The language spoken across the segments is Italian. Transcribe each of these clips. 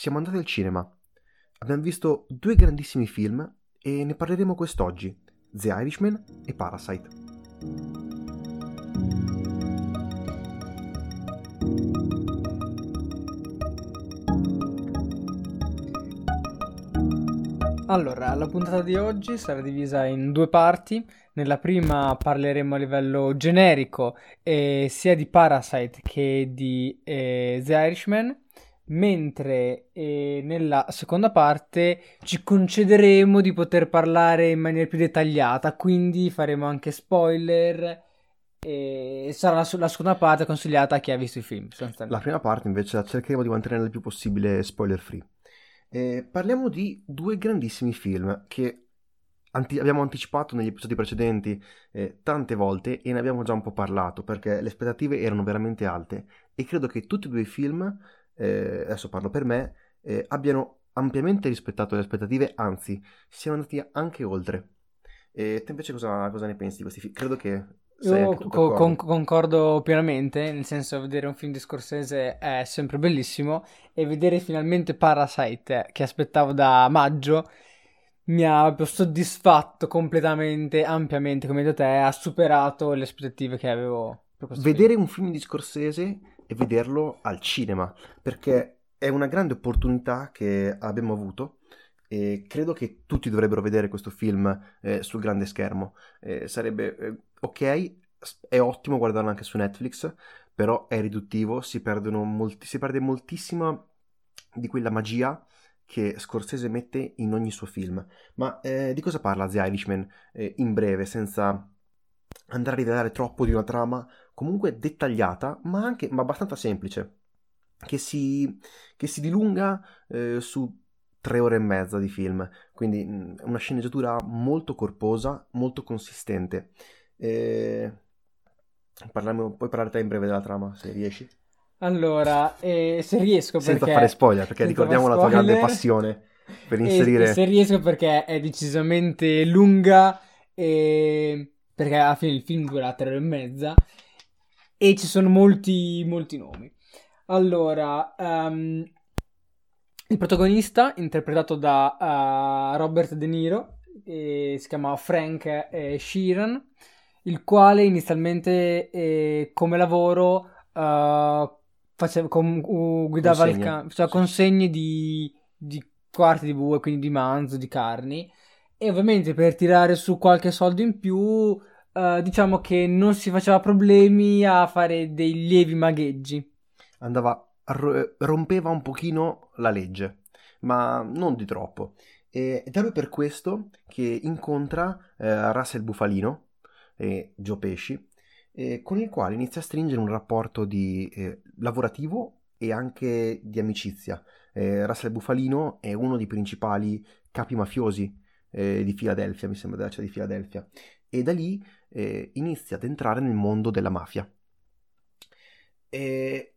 siamo andati al cinema. Abbiamo visto due grandissimi film e ne parleremo quest'oggi, The Irishman e Parasite. Allora, la puntata di oggi sarà divisa in due parti. Nella prima parleremo a livello generico eh, sia di Parasite che di eh, The Irishman, mentre eh, nella seconda parte ci concederemo di poter parlare in maniera più dettagliata, quindi faremo anche spoiler e sarà la, la seconda parte consigliata a chi ha visto i film. La prima parte invece cercheremo di mantenere il più possibile spoiler free. Eh, parliamo di due grandissimi film che anti- abbiamo anticipato negli episodi precedenti eh, tante volte e ne abbiamo già un po' parlato perché le aspettative erano veramente alte e credo che tutti e due i film, eh, adesso parlo per me, eh, abbiano ampiamente rispettato le aspettative, anzi siano andati anche oltre. E te invece cosa, cosa ne pensi di questi film? Credo che io co- con- concordo pienamente, nel senso vedere un film di Scorsese è sempre bellissimo e vedere finalmente Parasite, che aspettavo da maggio, mi ha soddisfatto completamente, ampiamente, come hai detto te, ha superato le aspettative che avevo. vedere film. un film di Scorsese e vederlo al cinema, perché è una grande opportunità che abbiamo avuto e credo che tutti dovrebbero vedere questo film eh, sul grande schermo. Eh, sarebbe eh, ok, è ottimo guardarlo anche su Netflix, però è riduttivo, si, molti, si perde moltissima di quella magia che Scorsese mette in ogni suo film. Ma eh, di cosa parla The Irishman? Eh, in breve, senza andare a rivelare troppo di una trama comunque dettagliata, ma anche ma abbastanza semplice, che si, che si dilunga eh, su tre ore e mezza di film. Quindi mh, una sceneggiatura molto corposa, molto consistente. E... Parliamo, puoi parlare te in breve della trama, se riesci? Allora, eh, se riesco perché... Senza fare spoiler, perché ricordiamo la tua grande passione per inserire... E, se riesco perché è decisamente lunga, e... perché alla fine il film dura tre ore e mezza, e ci sono molti, molti nomi. Allora, um, il protagonista, interpretato da uh, Robert De Niro, eh, si chiama Frank eh, Sheeran, il quale inizialmente eh, come lavoro uh, faceva, com, uh, guidava il campo, faceva consegne di, di quarti di bue, quindi di manzo, di carni. E ovviamente per tirare su qualche soldo in più, uh, diciamo che non si faceva problemi a fare dei lievi magheggi. Andava, rompeva un pochino la legge, ma non di troppo. Ed è proprio per questo che incontra eh, Russell Bufalino, e Joe Pesci, eh, con il quale inizia a stringere un rapporto di, eh, lavorativo e anche di amicizia. Eh, Russell Bufalino è uno dei principali capi mafiosi eh, di Filadelfia, mi sembra della città di Filadelfia, e da lì eh, inizia ad entrare nel mondo della mafia.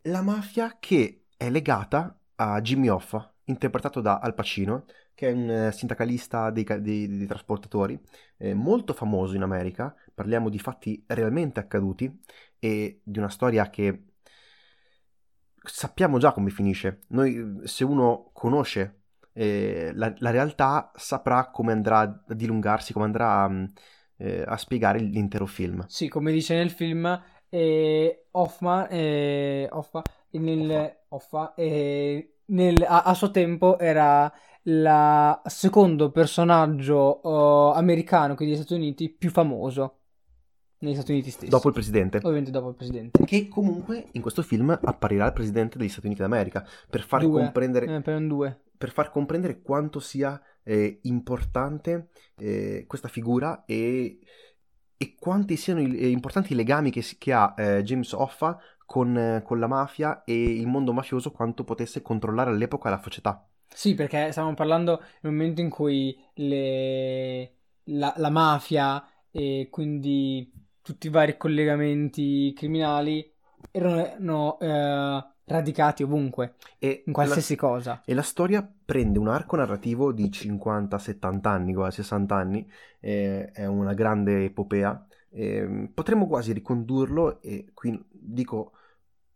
la mafia che è legata a Jimmy Hoffa, interpretato da Al Pacino, che è un eh, sindacalista dei, dei, dei trasportatori, eh, molto famoso in America, parliamo di fatti realmente accaduti e di una storia che sappiamo già come finisce. Noi, se uno conosce eh, la, la, realtà, saprà come andrà a dilungarsi, come andrà a, eh, a spiegare l'intero film. Sì, come dice nel film, eh, Hoffman, eh, Hoffa, nel, Hoffa, eh, nel, a, a, suo tempo era il secondo personaggio uh, americano, quindi degli Stati Uniti, più famoso negli Stati Uniti stessi. Dopo il presidente. Ovviamente dopo il presidente. Che comunque in questo film apparirà il presidente degli Stati Uniti d'America per far due. comprendere... Eh, per. Per far comprendere quanto sia eh, importante eh, questa figura e, e quanti siano i, eh, importanti i legami che, che ha eh, James Hoffa con, con la mafia e il mondo mafioso, quanto potesse controllare all'epoca la società. Sì, perché stavamo parlando nel momento in cui le... la, la, mafia e quindi tutti i vari collegamenti criminali erano eh, radicati ovunque, e in qualsiasi la, cosa. E la storia prende un arco narrativo di 50-70 anni, quasi 60 anni, eh, è una grande epopea. Eh, potremmo quasi ricondurlo, e qui dico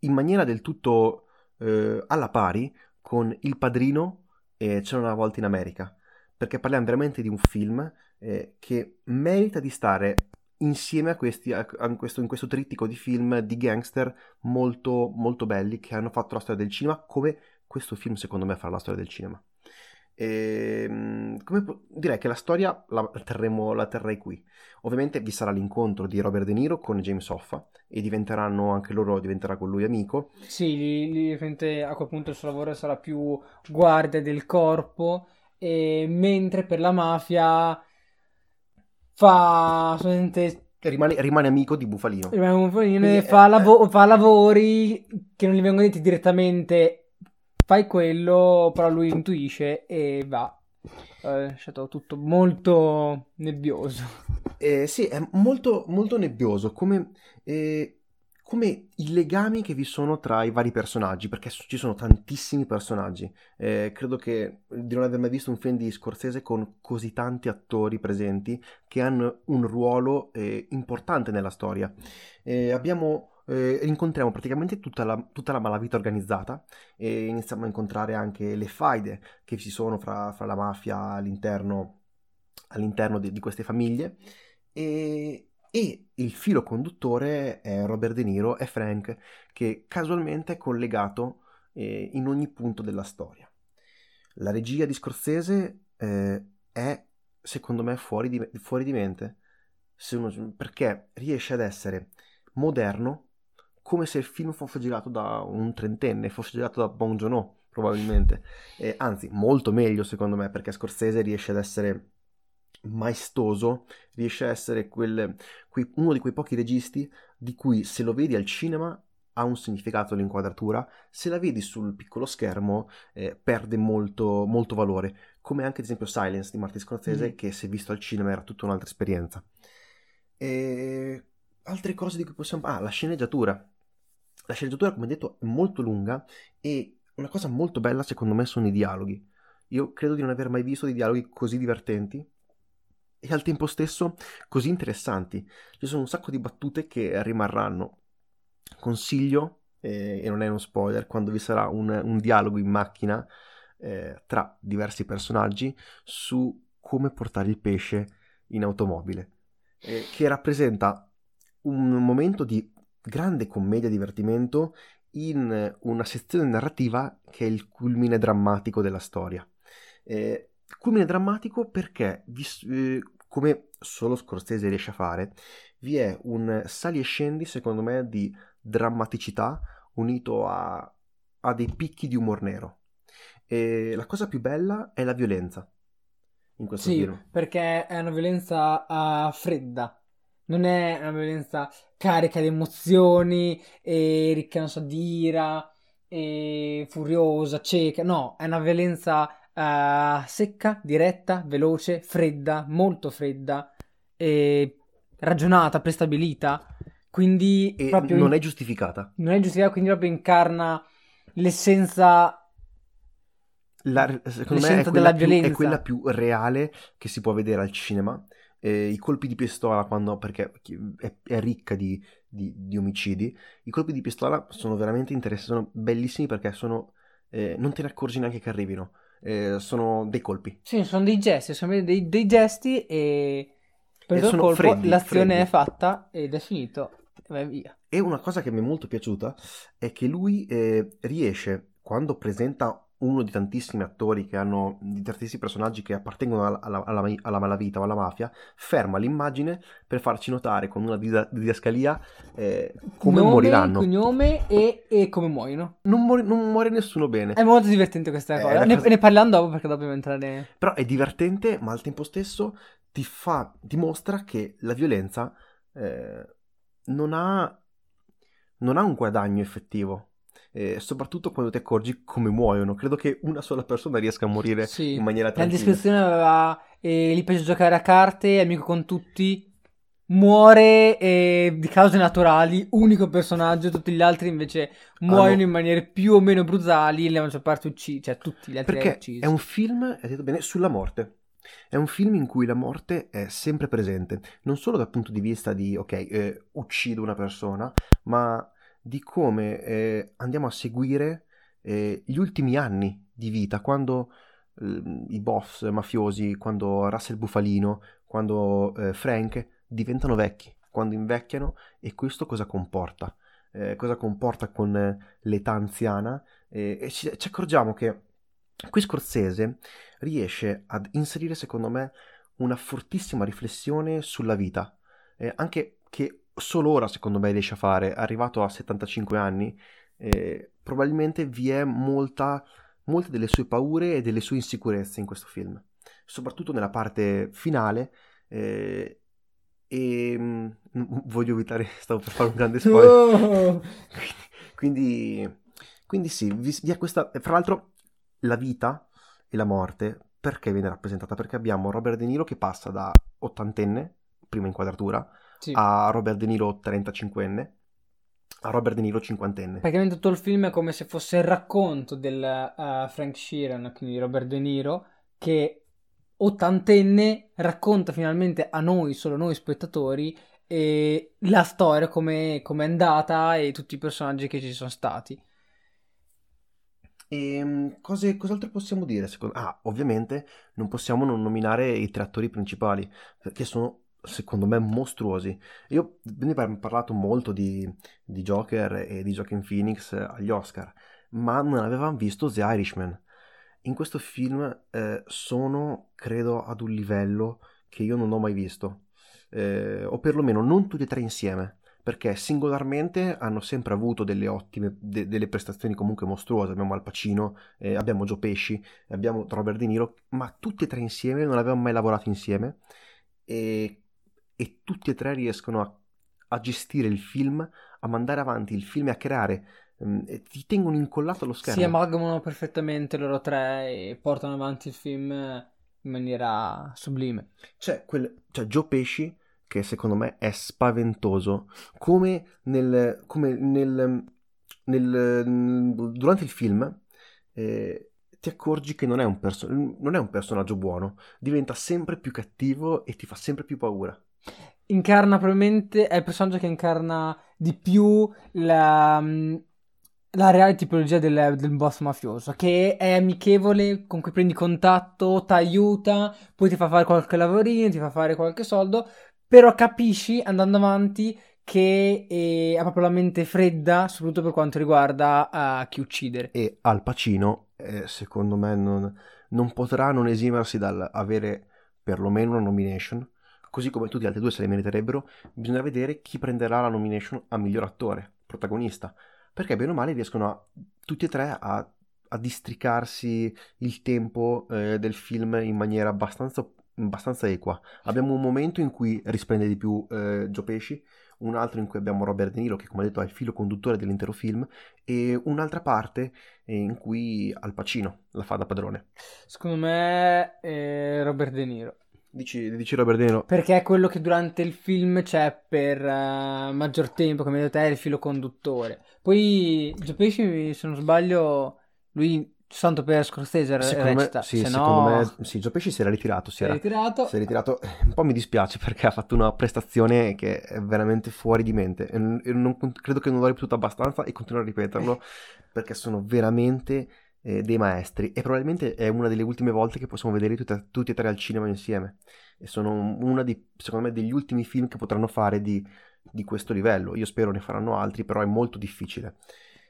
in maniera del tutto eh, alla pari, con Il Padrino e C'era una volta in America, perché parliamo veramente di un film eh, che merita di stare insieme a questi, a, questo, in questo trittico di film di gangster molto, molto belli che hanno fatto la storia del cinema come questo film secondo me farà la storia del cinema. E, ehm, come, direi che la storia la, terremo, la terrei qui. Ovviamente vi sarà l'incontro di Robert De Niro con James Hoffa e diventeranno anche loro, diventerà con lui amico. Sì, lì, lì, a quel punto il suo lavoro sarà più guardia del corpo, e, mentre per la mafia fa solamente Rimane, rimane, amico di Bufalino. Rimane Bufalino e fa, lavo- fa, lavori che non gli vengono detti direttamente. Fai quello, però lui intuisce e va. È lasciato tutto molto nebbioso. Eh, sì, è molto, molto nebbioso. Come eh, come i legami che vi sono tra i vari personaggi, perché ci sono tantissimi personaggi. Eh, credo che di non aver mai visto un film di Scorsese con così tanti attori presenti che hanno un ruolo eh, importante nella storia. Eh, abbiamo eh, incontriamo praticamente tutta la, tutta la, malavita organizzata e iniziamo a incontrare anche le faide che ci sono fra, fra la mafia all'interno, all'interno di, di, queste famiglie e, e il filo conduttore è Robert De Niro e Frank, che casualmente è collegato eh, in ogni punto della storia. La regia di Scorsese eh, è, secondo me, fuori di, fuori di mente, uno, perché riesce ad essere moderno, come se il film fosse girato da un trentenne, fosse girato da Bong Joon-ho, probabilmente. Eh, anzi, molto meglio, secondo me, perché Scorsese riesce ad essere maestoso, riesce a essere quel, quei, uno di quei pochi registi di cui se lo vedi al cinema ha un significato l'inquadratura, se la vedi sul piccolo schermo eh, perde molto, molto, valore, come anche ad esempio Silence di Martin Scorsese, mm. che se visto al cinema era tutta un'altra esperienza. E... Altre cose di cui possiamo... Ah, la sceneggiatura. La sceneggiatura, come detto, è molto lunga e una cosa molto bella secondo me sono i dialoghi. Io credo di non aver mai visto dei dialoghi così divertenti e al tempo stesso così interessanti. Ci sono un sacco di battute che rimarranno. Consiglio, eh, e non è uno spoiler, quando vi sarà un, un dialogo in macchina eh, tra diversi personaggi su come portare il pesce in automobile, eh, che rappresenta un momento di grande commedia divertimento in una sezione narrativa che è il culmine drammatico della storia. Eh, culmine drammatico perché, eh, come solo Scorsese riesce a fare, vi è un sali e scendi, secondo me, di drammaticità unito a, a dei picchi di umor nero. E la cosa più bella è la violenza in questo sì, film. perché è una violenza uh, fredda. Non è una violenza carica di emozioni e ricca, non so, di ira e furiosa, cieca. No, è una violenza uh, secca, diretta, veloce, fredda, molto fredda, e ragionata, prestabilita. Quindi e proprio non è giustificata. Non è giustificata, quindi proprio incarna l'essenza la, secondo me è quella, più, è quella, più, reale che si può vedere al cinema. Eh, I colpi di pistola, quando, perché è, è ricca di, di, di, omicidi, i colpi di pistola sono veramente interessanti, sono bellissimi perché sono, eh, non te ne accorgi neanche che arrivino eh, sono dei colpi. Sì, sono dei gesti, sono dei, dei gesti e per il colpo freddi, l'azione freddi. è fatta ed è finito e vai via. E una cosa che mi è molto piaciuta è che lui eh, riesce, quando presenta uno di tantissimi attori che hanno, di tantissimi personaggi che appartengono alla, alla, alla, alla malavita o alla mafia, ferma l'immagine per farci notare con una didascalia eh, come Nome, moriranno. Cognome e, e come muoiono. Non muore, non muore, nessuno bene. È molto divertente questa cosa. Ne, cosa... ne parliamo dopo perché dobbiamo entrare. Però è divertente, ma al tempo stesso ti fa, dimostra che la violenza eh, non ha, non ha un guadagno effettivo eh, soprattutto quando ti accorgi come muoiono. Credo che una sola persona riesca a morire sì. in maniera tranquilla. La descrizione aveva eh, gli piace giocare a carte, amico con tutti, muore eh, di cause naturali, unico personaggio, tutti gli altri invece muoiono ah, in maniere più o meno brutali e la maggior parte uccisi, cioè tutti gli altri Perché uccisi. è un film, hai detto bene, sulla morte. È un film in cui la morte è sempre presente, non solo dal punto di vista di, ok, eh, uccido una persona, ma di come eh, andiamo a seguire eh, gli ultimi anni di vita, quando eh, i boss mafiosi, quando Russell Bufalino, quando eh, Frank diventano vecchi, quando invecchiano e questo cosa comporta? Eh, cosa comporta con l'età anziana? e ci, ci accorgiamo che qui Scorsese riesce ad inserire, secondo me, una fortissima riflessione sulla vita, eh, anche che solo ora, secondo me, riesce a fare, arrivato a 75 anni, eh, probabilmente vi è molta, molte delle sue paure e delle sue insicurezze in questo film, soprattutto nella parte finale. Eh, e mh, mm, voglio evitare, stavo per fare un grande spoiler. Oh! quindi, quindi, sì, vi, vi è questa. Fra l'altro, la vita e la morte perché viene rappresentata? Perché abbiamo Robert De Niro che passa da ottantenne, prima inquadratura, sì. a Robert De Niro 35enne, a Robert De Niro cinquantenne. Praticamente tutto il film è come se fosse il racconto del uh, Frank Sheeran, quindi Robert De Niro, che ottantenne racconta finalmente a noi, solo noi spettatori, e la storia come è andata e tutti i personaggi che ci sono stati. E ehm, cose, cos'altro possiamo dire? Secondo... Ah, ovviamente non possiamo non nominare i tre attori principali, che sono secondo me mostruosi. Io ne ho parlato molto di, di Joker e di Joaquin Phoenix agli Oscar, ma non avevamo visto The Irishman. In questo film eh, sono, credo, ad un livello che io non ho mai visto, eh, o perlomeno non tutti e tre insieme perché singolarmente hanno sempre avuto delle ottime, de- delle prestazioni comunque mostruose. Abbiamo Al Pacino, eh, abbiamo Joe Pesci, abbiamo Robert De Niro, ma tutti e tre insieme non avevano mai lavorato insieme e, e tutti e tre riescono a, a, gestire il film, a mandare avanti il film e a creare. E ti tengono incollato allo schermo. Si amalgamano perfettamente loro tre e portano avanti il film in maniera sublime. C'è, quel, c'è Joe Pesci che secondo me è spaventoso, come nel, come nel, nel durante il film eh, ti accorgi che non è, perso- non è un personaggio buono, diventa sempre più cattivo e ti fa sempre più paura incarna probabilmente è il personaggio che incarna di più la, la reale tipologia del, del, boss mafioso che è amichevole con cui prendi contatto ti aiuta poi ti fa fare qualche lavorino ti fa fare qualche soldo però capisci andando avanti che è, ha proprio la mente fredda, soprattutto per quanto riguarda uh, chi uccidere. E Al Pacino, eh, secondo me, non, non, potrà non esimersi dal avere perlomeno una nomination, così come tutti gli altri due se le meriterebbero. Bisogna vedere chi prenderà la nomination a miglior attore, protagonista, perché bene o male riescono a, tutti e tre a, a districarsi il tempo eh, del film in maniera abbastanza abbastanza equa. Abbiamo un momento in cui risplende di più eh, Joe Pesci, un altro in cui abbiamo Robert De Niro che come detto è il filo conduttore dell'intero film e un'altra parte in cui Al Pacino la fa da padrone. Secondo me è Robert De Niro. Dici, dici Robert De Niro? Perché è quello che durante il film c'è per uh, maggior tempo, come detto te, è il filo conduttore. Poi Joe Pesci, se non sbaglio, lui Santo per Scorsese secondo recita, me, sì, secondo no... me sì, Gio Pesci si era ritirato, si, era ritirato. Si è ritirato. Un po' mi dispiace perché ha fatto una prestazione che è veramente fuori di mente. E non, credo che non l'ho ripetuto abbastanza e continuo a ripeterlo perché sono veramente eh, dei maestri e probabilmente è una delle ultime volte che possiamo vedere tutti, tutti e tre al cinema insieme. E sono uno di, secondo me, degli ultimi film che potranno fare di, di questo livello. Io spero ne faranno altri, però è molto difficile.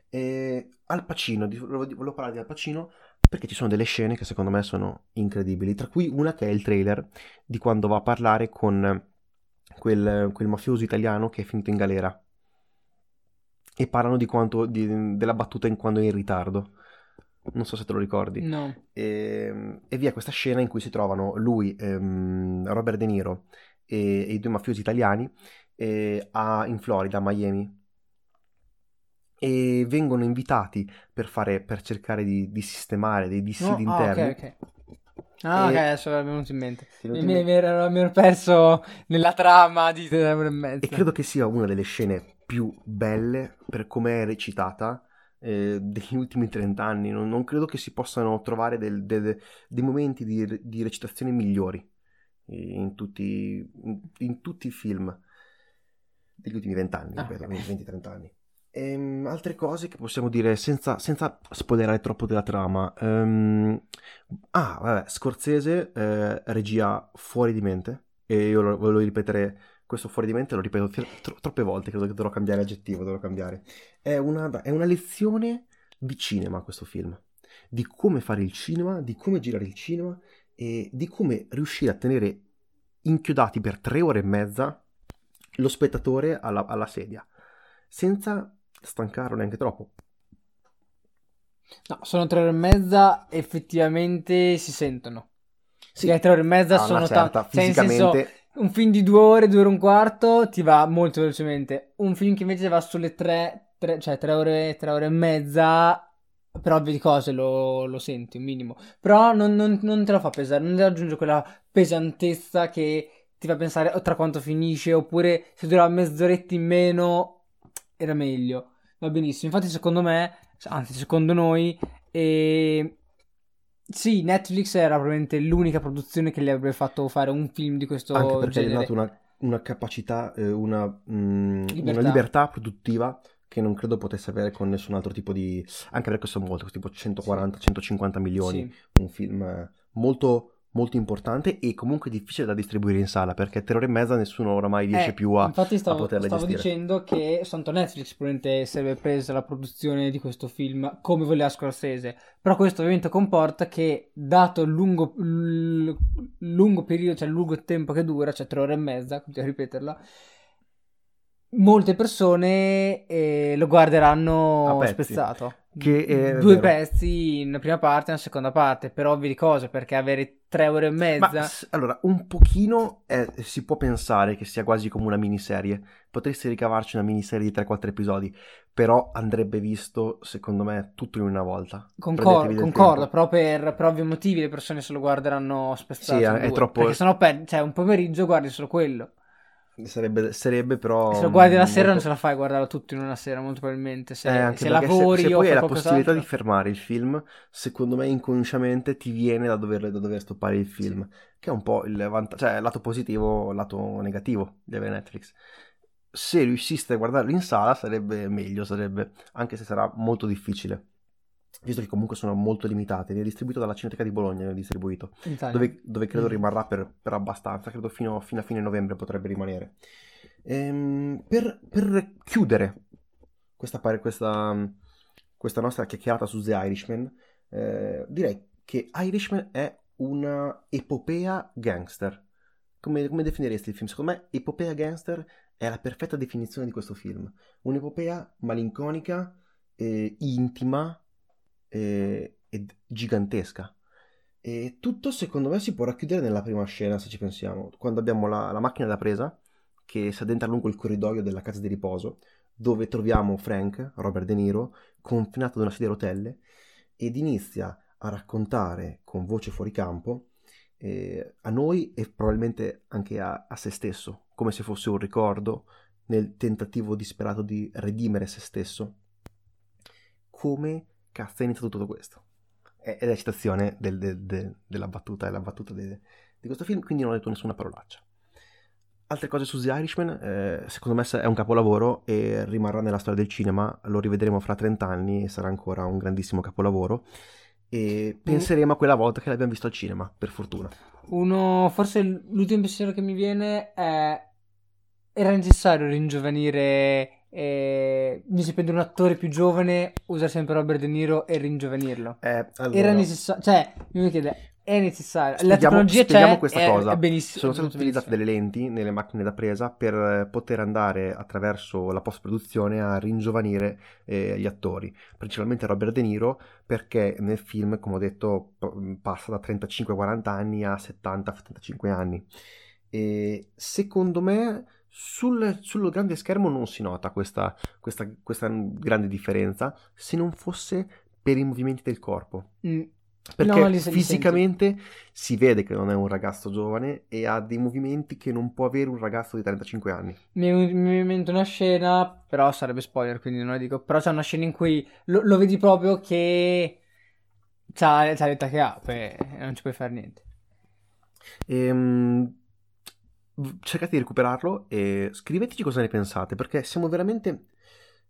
E Al Pacino, volevo parlare di Al Pacino perché ci sono delle scene che secondo me sono incredibili, tra cui una che è il trailer di quando va a parlare con quel, quel mafioso italiano che è finito in galera e parlano di quanto, di, della battuta in quando è in ritardo. Non so se te lo ricordi. No. E, e via questa scena in cui si trovano lui, ehm, Robert De Niro e, e, i due mafiosi italiani eh, a, in Florida, a Miami, e vengono invitati per, fare, per cercare di, di sistemare dei dissidi no, interni. Ah, ok, ok. Ah, e... ok, adesso è venuto in mente. Mi, mi, mi, ero, mi, ero, perso nella trama di tre e mezza. E credo che sia una delle scene più belle per come è recitata eh, degli ultimi 30 anni. Non, non, credo che si possano trovare del, del, dei momenti di, di, recitazione migliori in tutti, in, in tutti i film degli ultimi 20 anni, ah, ripeto, okay. 20-30 anni. Ehm, altre cose che possiamo dire senza, senza spoilerare troppo della trama. Ehm, ah, vabbè, Scorsese, eh, regia fuori di mente. E io lo, volevo ripetere questo fuori di mente, lo ripeto tro- troppe volte, credo che dovrò cambiare aggettivo, dovrò cambiare. È una, è una lezione di cinema questo film. Di come fare il cinema, di come girare il cinema e di come riuscire a tenere inchiodati per tre ore e mezza lo spettatore alla, alla sedia, senza stancarlo neanche troppo. No, sono tre ore e mezza, effettivamente si sentono. Sì, tre ore e mezza a una sono tante. Cioè, in senso, fisicamente un film di due ore, due ore e un quarto ti va molto velocemente. Un film che invece va sulle tre, tre- cioè tre ore, tre ore e mezza, per ovvie cose lo, lo senti, un minimo. Però non, non- non te lo fa pesare, non ti aggiunge quella pesantezza che ti fa pensare "Oh, tra quanto finisce, oppure se durava mezz'oretta in meno era meglio. Va benissimo. Infatti, secondo me, anzi, secondo noi, eh, sì, Netflix era probabilmente l'unica produzione che gli avrebbe fatto fare un film di questo anche perché gli ha genere. dato una, una capacità, eh, una, mm, Libertà. una libertà produttiva che non credo potesse avere con nessun altro tipo di... anche perché sono molto, tipo 140-150 milioni, Sì. un film eh, molto, molto importante e comunque difficile da distribuire in sala perché tre ore e mezza nessuno oramai riesce Eh, più a, infatti a stavo, poterle stavo gestire. dicendo che Santo Netflix probabilmente si sarebbe presa la produzione di questo film come voleva Scorsese, però questo ovviamente comporta che dato il lungo, il lungo periodo, cioè il lungo tempo che dura, cioè tre ore e mezza, continuo a ripeterla, molte persone eh, lo guarderanno spezzato. Che è Due vero. pezzi in una prima parte e una seconda parte, per ovvie cose, perché avere tre ore e Ma mezza... s- allora, un pochino eh, si può pensare che sia quasi come una miniserie. Potresti ricavarci una miniserie di 3-4 episodi, però andrebbe visto, secondo me, tutto in una volta. Concor- concordo, però per, per ovvi motivi le persone se lo guarderanno spezzato Sì, è due, troppo- Perché sennò per, cioè, un pomeriggio guardi solo quello. Sarebbe, sarebbe però... Se lo guardi la mm, sera non molto- ce la fai a guardarlo tutto in una sera, molto probabilmente. Se, Eh, se lavori se, se o poi hai la possibilità qualcos'altro. di fermare il film, secondo me inconsciamente ti viene da dover, da dover stoppare il film, che è un po' il vanta- cioè, il lato positivo, il lato negativo di avere Netflix. Se riusciste a guardarlo in sala sarebbe meglio, sarebbe, anche se sarà molto difficile, visto che comunque sono molto limitate. Viene distribuito dalla Cineteca di Bologna, viene distribuito, dove, dove credo Mm. rimarrà per, per abbastanza, credo fino, fino a fine novembre potrebbe rimanere. Ehm, per, per chiudere questa, questa, questa nostra chiacchierata su The Irishman, eh, direi che Irishman è una epopea gangster. Come, come definiresti il film? Secondo me, epopea gangster è la perfetta definizione di questo film. Un'epopea malinconica, eh, intima eh, ed gigantesca. E tutto, secondo me, si può racchiudere nella prima scena, se ci pensiamo. Quando abbiamo la, la macchina da presa che si addentra lungo il corridoio della casa di riposo, dove troviamo Frank, Robert De Niro, confinato da una sedia a rotelle, ed inizia a raccontare con voce fuori campo eh, a noi e probabilmente anche a, a se stesso, come se fosse un ricordo nel tentativo disperato di redimere se stesso, come cazzo è iniziato tutto questo. È, è la citazione del- del- del- della battuta, è la battuta de- di questo film, quindi non ho detto nessuna parolaccia. Altre cose su The Irishman, eh, secondo me è un capolavoro e rimarrà nella storia del cinema, lo rivedremo fra 30 anni e sarà ancora un grandissimo capolavoro e penseremo a quella volta che l'abbiamo visto al cinema, per fortuna. Uno, forse l'ultimo pensiero che mi viene è era necessario ringiovanire eh, invece prendere un attore più giovane, usare sempre Robert De Niro e ringiovanirlo. Eh, allora, Era necessario, cioè, mi chiede, è necessario. La Spieghiamo, tecnologia spieghiamo c'è, questa è, cosa. è benissimo. Sono state utilizzate delle lenti nelle macchine da presa per poter andare attraverso la post-produzione a ringiovanire eh, gli attori, principalmente Robert De Niro, perché nel film, come ho detto, passa da 35-40 anni a 70-75 anni. E secondo me sul, sul grande schermo non si nota questa, questa, questa grande differenza se non fosse per i movimenti del corpo. Mm. Perché No, fisicamente si vede che non è un ragazzo giovane e ha dei movimenti che non può avere un ragazzo di 35 anni. Mi mi è venuta in mente una scena, però sarebbe spoiler, quindi non la dico. Però c'è una scena in cui lo, lo vedi proprio che c'ha, c'ha l'età che ha, poi non ci puoi fare niente. Ehm, cercate di recuperarlo e scriveteci cosa ne pensate, perché siamo veramente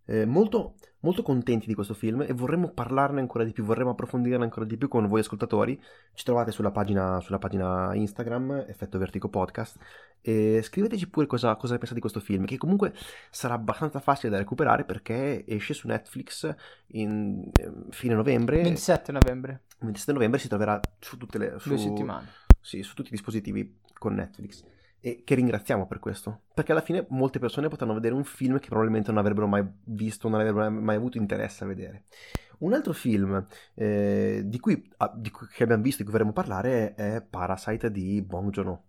eh, molto, molto contenti di questo film e vorremmo parlarne ancora di più, vorremmo approfondirne ancora di più con voi ascoltatori. Ci trovate sulla pagina, sulla pagina Instagram, Effetto Vertigo Podcast, e scriveteci pure cosa, cosa ne pensate di questo film, che comunque sarà abbastanza facile da recuperare perché esce su Netflix in eh, fine novembre. 27 novembre. 27 novembre si troverà su tutte le... Su, Due settimane. Sì, su tutti i dispositivi con Netflix e che ringraziamo per questo, perché alla fine molte persone potranno vedere un film che probabilmente non avrebbero mai visto, non avrebbero mai avuto interesse a vedere. Un altro film eh, di, cui, ah, di, cui, che abbiamo visto e di cui vorremmo parlare è Parasite di Bong Joon-ho.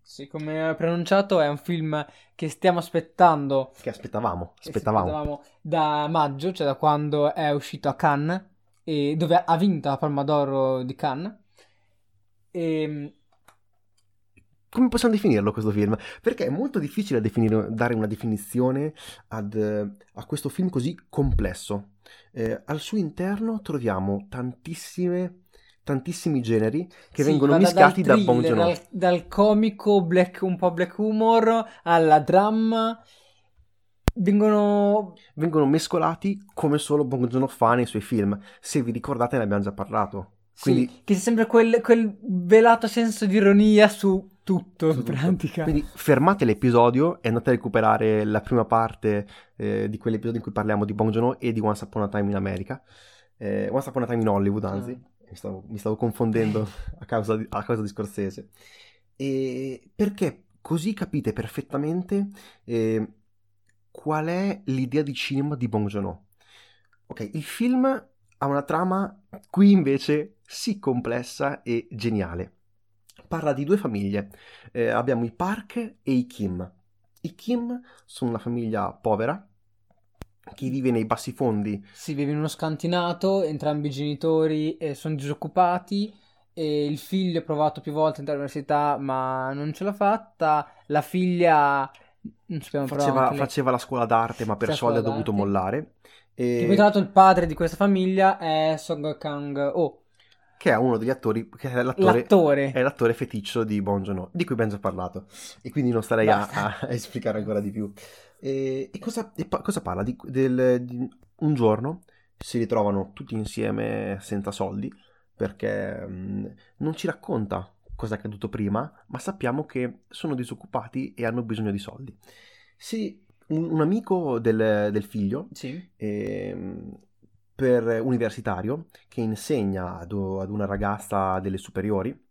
Sì, come pronunciato è un film che stiamo aspettando. Che aspettavamo, aspettavamo. Che aspettavamo da maggio, cioè da quando è uscito a Cannes, e dove ha vinto la Palma d'Oro di Cannes. E ehm, come possiamo definirlo questo film? Perché è molto difficile definire, dare una definizione ad, a questo film così complesso. Eh, al suo interno troviamo tantissime tantissimi generi che sì, vengono mischiati da Bong Joon-ho. Dal, dal comico black, un po' black humor alla dramma vengono... vengono mescolati come solo Bong Joon-ho fa nei suoi film. Se vi ricordate ne abbiamo già parlato. Quindi... Sì, che sembra quel, quel velato senso di ironia su tutto in pratica. Quindi fermate l'episodio e andate a recuperare la prima parte eh, di quell'episodio in cui parliamo di Bong Joon-ho e di Once Upon a Time in America. Eh, Once Upon a Time in Hollywood, anzi. Ah. Mi, stavo, mi, stavo, confondendo a causa, di, a causa di Scorsese. E perché così capite perfettamente eh, qual è l'idea di cinema di Bong Joon-ho. Ok, il film ha una trama qui invece sì complessa e geniale parla di due famiglie. Eh, abbiamo i Park e i Kim. I Kim sono una famiglia povera che vive nei bassi fondi. Si vive in uno scantinato, entrambi i genitori eh, sono disoccupati. E il figlio ha provato più volte ad andare all'università, ma non ce l'ha fatta. La figlia non sappiamo faceva, faceva la scuola d'arte, ma per soldi ha dovuto mollare. E... Che poi, tra l'altro, il padre di questa famiglia è Song Kang-oh che è uno degli attori, che è l'attore, l'attore. È l'attore feticcio di Bon Joon-ho, di cui abbiamo già parlato, e quindi non starei a, a, a, esplicare ancora di più. E, e, cosa, e pa- cosa, parla? Di, del, di un giorno si ritrovano tutti insieme senza soldi, perché mh, non ci racconta cosa è accaduto prima, ma sappiamo che sono disoccupati e hanno bisogno di soldi. Sì, un, un amico del, del figlio sì. eh, per universitario che insegna ad, ad una ragazza delle superiori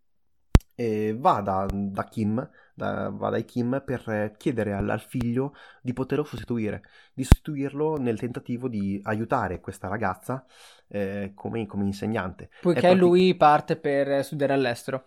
e va da, da Kim, da, va dai Kim per chiedere al, al, figlio di poterlo sostituire, di sostituirlo nel tentativo di aiutare questa ragazza eh, come, come, insegnante. Poiché partic- lui parte per studiare all'estero,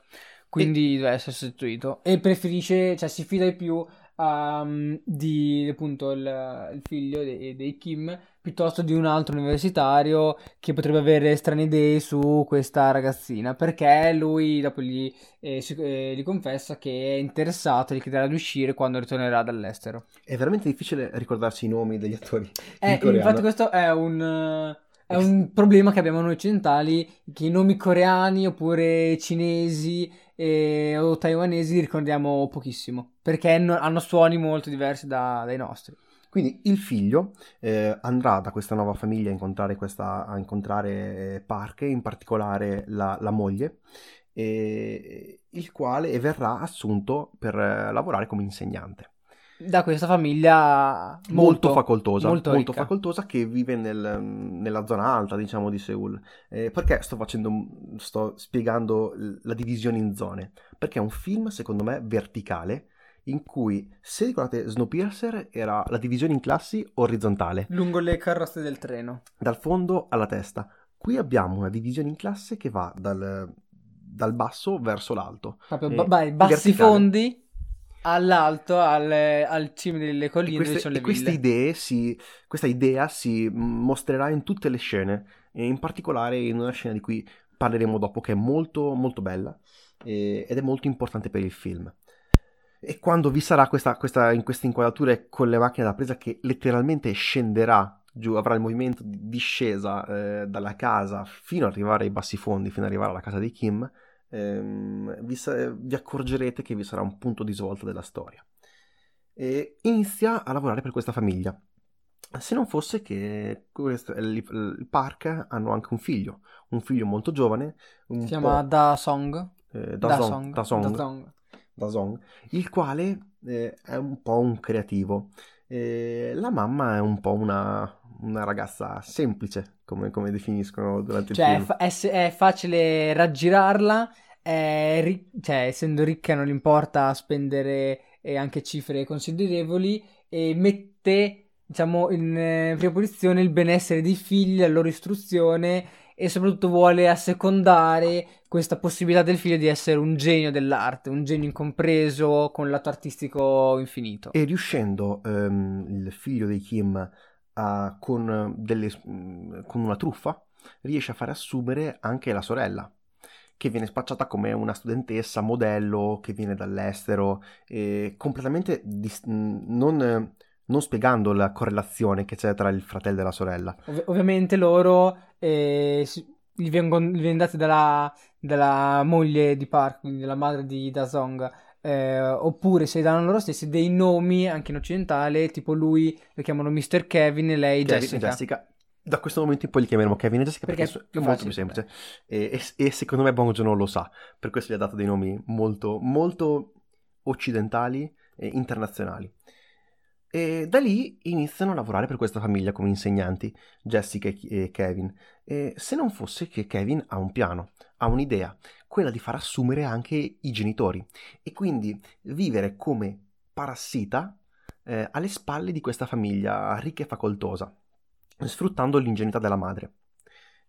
quindi e... deve essere sostituito e preferisce, cioè si fida di più um, di appunto il, il figlio dei, dei, Kim piuttosto di un altro universitario che potrebbe avere strane idee su questa ragazzina perché lui dopo gli, eh, si, eh, gli confessa che è interessato e gli chiederà di uscire quando ritornerà dall'estero. È veramente difficile ricordarsi i nomi degli attori. Eh, infatti questo è un... È un problema che abbiamo noi occidentali, che i nomi coreani oppure cinesi e, o taiwanesi ricordiamo pochissimo, perché no, hanno suoni molto diversi da, dai nostri. Quindi il figlio eh, andrà da questa nuova famiglia a incontrare, questa, a incontrare eh, Park, in particolare la, la moglie, eh, il quale verrà assunto per eh, lavorare come insegnante da questa famiglia molto, molto facoltosa, molto, molto facoltosa che vive nel, nella zona alta, diciamo, di Seoul. Eh, perché sto facendo, sto spiegando la divisione in zone? Perché è un film, secondo me, verticale in cui, se ricordate, Snowpiercer era la divisione in classi orizzontale. Lungo le carrozze del treno. Dal fondo alla testa. Qui abbiamo una divisione in classe che va dal, dal basso verso l'alto. Proprio, eh, ba- bassi verticale. fondi all'alto, al, al cime delle colline e queste, queste idee si, questa idea si mostrerà in tutte le scene, e in particolare in una scena di cui parleremo dopo, che è molto, molto bella e, ed è molto importante per il film. E quando vi sarà questa, questa, in queste inquadrature con le macchine da presa che letteralmente scenderà giù, avrà il movimento di discesa eh, dalla casa fino ad arrivare ai bassi fondi, fino ad arrivare alla casa di Kim, ehm, vi, sa- vi, accorgerete che vi sarà un punto di svolta della storia. E inizia a lavorare per questa famiglia. se non fosse che questo, il, il, park hanno anche un figlio, un figlio molto giovane. Si chiama Da Song. Eh, da, da, Song, da, Song, da, Song, da Song, il quale eh, è un po' un creativo. Eh, la mamma è un po' una, una ragazza semplice, come, come, definiscono durante cioè, il film. Cioè, è, è, facile raggirarla, ri- cioè, essendo ricca non importa spendere eh, anche cifre considerevoli, e mette, diciamo, in eh, prima posizione il benessere dei figli, la loro istruzione e soprattutto vuole assecondare questa possibilità del figlio di essere un genio dell'arte, un genio incompreso con lato artistico infinito. E riuscendo um, il figlio di Kim a, con, delle, con una truffa, riesce a fare assumere anche la sorella che viene spacciata come una studentessa modello che viene dall'estero, completamente dis- non, non, spiegando la correlazione che c'è tra il fratello e la sorella. Ov- ovviamente loro eh, gli, vengono, gli vengono dati dalla, dalla, moglie di Park, quindi dalla madre di Dazong. Eh, oppure se danno loro stessi dei nomi anche in occidentale, tipo lui lo chiamano Mr. Kevin e lei Kevin, Jessica. Jessica da questo momento in poi li chiameremo Kevin e Jessica perché, perché è più molto più semplice e, e, e, secondo me Bong Joon lo sa per questo gli ha dato dei nomi molto molto occidentali e internazionali e da lì iniziano a lavorare per questa famiglia come insegnanti Jessica e Kevin e se non fosse che Kevin ha un piano ha un'idea quella di far assumere anche i genitori e quindi vivere come parassita eh, alle spalle di questa famiglia ricca e facoltosa sfruttando l'ingenuità della madre.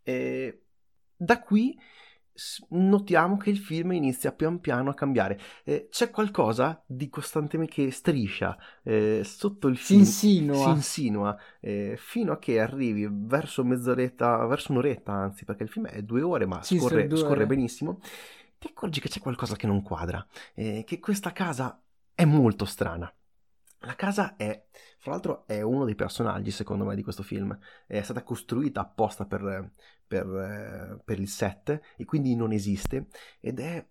E da qui notiamo che il film inizia pian piano a cambiare. Eh, c'è qualcosa di costantemente che striscia eh, sotto il film. Si insinua. Si insinua eh, fino a che arrivi verso mezz'oretta, verso un'oretta anzi, perché il film è due ore ma sì, scorre, scorre benissimo. Ti accorgi che c'è qualcosa che non quadra, eh, che questa casa è molto strana. La casa è, fra l'altro, è uno dei personaggi, secondo me, di questo film. È stata costruita apposta per, per, per il set e quindi non esiste ed è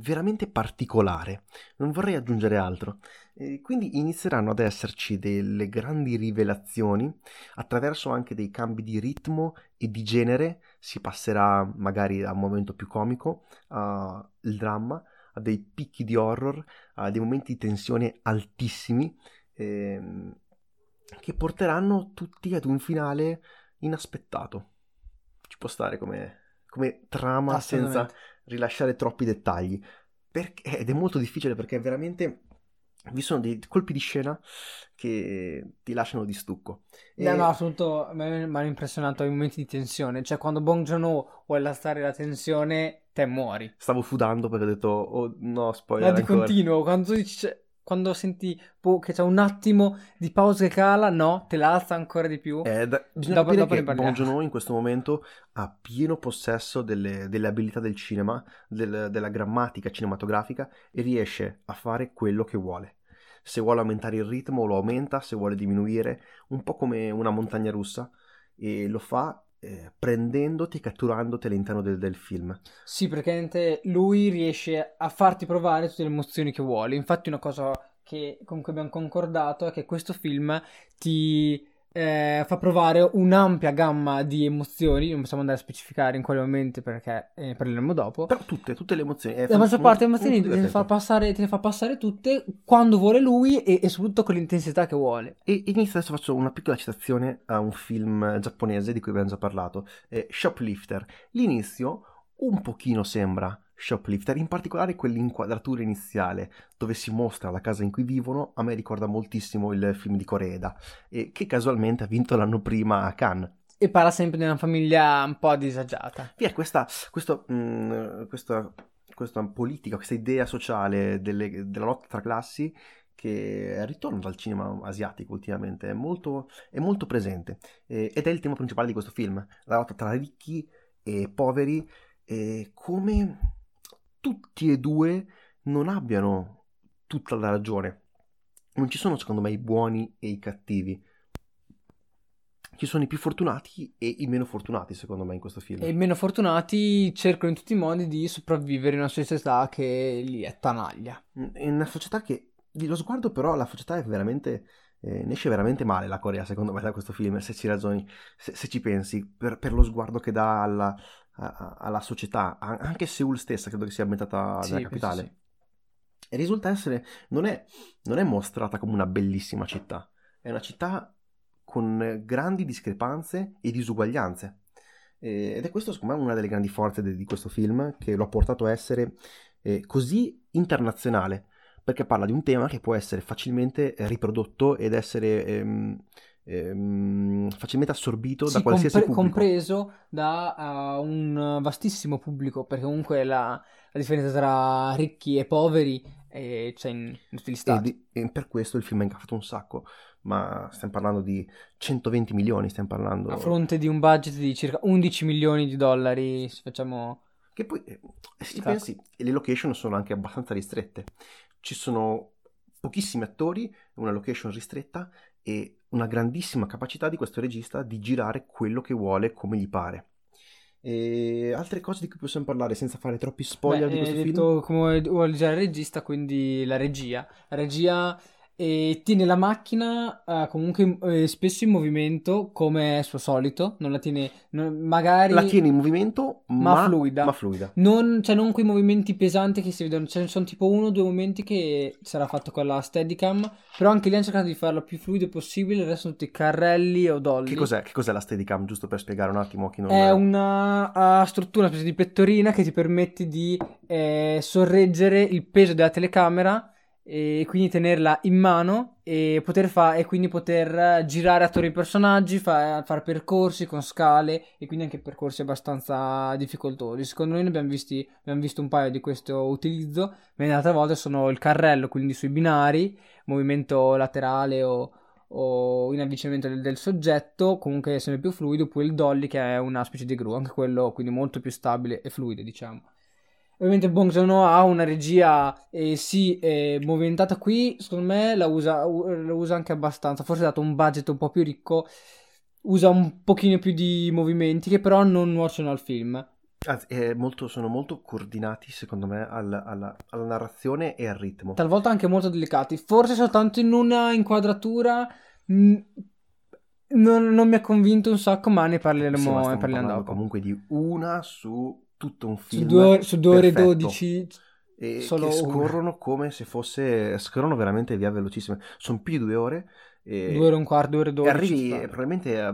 veramente particolare. Non vorrei aggiungere altro. E quindi inizieranno ad esserci delle grandi rivelazioni attraverso anche dei cambi di ritmo e di genere. Si passerà magari da un momento più comico al dramma a dei picchi di horror, a dei momenti di tensione altissimi ehm, che porteranno tutti ad un finale inaspettato. Ci può stare come, come trama senza rilasciare troppi dettagli. Perché, ed è molto difficile perché veramente vi sono dei colpi di scena che ti lasciano di stucco. E... No, no, assolutamente mi hanno impressionato i momenti di tensione. Cioè, quando Bong Joon-ho vuole lasciare la tensione, te muori. Stavo sudando perché ho detto, oh no, spoiler Ma di ancora. continuo, quando quando senti boh, che c'è un attimo di pausa che cala, no, te la alza ancora di più. Eh, da, bisogna dopo, dopo che Bong in questo momento ha pieno possesso delle, delle abilità del cinema, del, della grammatica cinematografica e riesce a fare quello che vuole. Se vuole aumentare il ritmo lo aumenta, se vuole diminuire, un po' come una montagna russa e lo fa eh, prendendoti e catturandoti all'interno del, del, film. Sì, perché lui riesce a farti provare tutte le emozioni che vuole. Infatti, una cosa che, con cui abbiamo concordato è che questo film ti eh, fa provare un'ampia gamma di emozioni. Non possiamo andare a specificare in quale momento perché eh, parleremo dopo. Però tutte, tutte le emozioni. Eh, la maggior parte delle emozioni te le, fa passare, te le fa passare tutte quando vuole lui e, e soprattutto con l'intensità che vuole. E inizio adesso faccio una piccola citazione a un film giapponese di cui abbiamo già parlato, eh, Shoplifter. L'inizio un pochino sembra Shoplifter, in particolare quell'inquadratura iniziale dove si mostra la casa in cui vivono, a me ricorda moltissimo il film di Coreeda, e che casualmente ha vinto l'anno prima a Cannes. E parla sempre di una famiglia un po' disagiata. Via, questa, questo, mh, mm, questa, questa, politica, questa idea sociale delle, della lotta tra classi che ritorna dal cinema asiatico ultimamente, è molto, è molto presente eh, ed è il tema principale di questo film, la lotta tra ricchi e poveri, eh, come tutti e due non abbiano tutta la ragione. Non ci sono secondo me i buoni e i cattivi. Ci sono i più fortunati e i meno fortunati, secondo me, in questo film. E i meno fortunati cercano in tutti i modi di sopravvivere in una società che li attanaglia. In una società che, lo sguardo però, la società è veramente Eh, ne esce veramente male la Corea, secondo me, da questo film, se ci ragioni, se, se ci pensi, per, per, lo sguardo che dà alla, alla società, anche Seoul stessa credo che sia ambientata Sì, nella capitale. sì. E risulta essere, non è, non è mostrata come una bellissima città, è una città con grandi discrepanze e disuguaglianze. Ed è questo, secondo me, una delle grandi forze di questo film, che lo ha portato a essere eh, così internazionale, perché parla di un tema che può essere facilmente riprodotto ed essere ehm, ehm, facilmente assorbito da Sì, qualsiasi compre- pubblico. compreso da uh, un vastissimo pubblico, perché comunque la, la differenza tra ricchi e poveri eh, c'è in, in tutti gli E, stati. di- e per questo il film ha incaffato un sacco, ma stiamo parlando di 120 milioni, stiamo parlando... A fronte di un budget di circa 11 milioni di dollari, se facciamo... Che poi, eh, se ci pensi, le location sono anche abbastanza ristrette. Ci sono pochissimi attori, una location ristretta e una grandissima capacità di questo regista di girare quello che vuole come gli pare. E altre cose di cui possiamo parlare senza fare troppi spoiler Beh, di questo film? detto come vuole girare il regista, quindi la regia. La regia eh, tiene la macchina eh, comunque eh, spesso in movimento, come è suo solito, non la tiene... non- magari... La tiene in movimento, Ma ma, fluida. ma fluida. Non, cioè non quei movimenti pesanti che si vedono, ce ne sono tipo uno o due momenti che sarà fatto con la Steadicam, però anche lì hanno cercato di farlo più fluido possibile, il resto sono tutti carrelli o dolly. Che cos'è, che cos'è la Steadicam? Giusto per spiegare un attimo a chi non... È una uh, struttura, una specie di pettorina che ti permette di eh, sorreggere il peso della telecamera e quindi tenerla in mano e, poter fa- e quindi poter girare attorno ai personaggi, fa- fare percorsi con scale e quindi anche percorsi abbastanza difficoltosi. Secondo noi ne abbiamo, visti, abbiamo visto un paio di questo utilizzo, mentre altre volte sono il carrello, quindi sui binari, movimento laterale o, o in avvicinamento del, del soggetto, comunque sempre più fluido, oppure il dolly che è una specie di gru, anche quello quindi molto più stabile e fluido, diciamo. Ovviamente Bong Joon-ho ha una regia eh, sì eh, movimentata qui, secondo me la usa, u- la usa anche abbastanza, forse dato un budget un po' più ricco, usa un pochino più di movimenti che però non nuociono al film. Anzi, molto- sono molto coordinati, secondo me, al- alla, alla narrazione e al ritmo. talvolta anche molto delicati. Forse soltanto in una inquadratura mh, non, non mi ha convinto un sacco, ma ne parleremo, Sì, ma ne parliamo dopo. comunque di una su tutto un Su film due, ore- su due ore e perfetto. 12, e solo che una. scorrono come se fosse scorrono veramente via velocissime sono più di due ore e, due ore e un quarto, due ore e e 12. arrivi probabilmente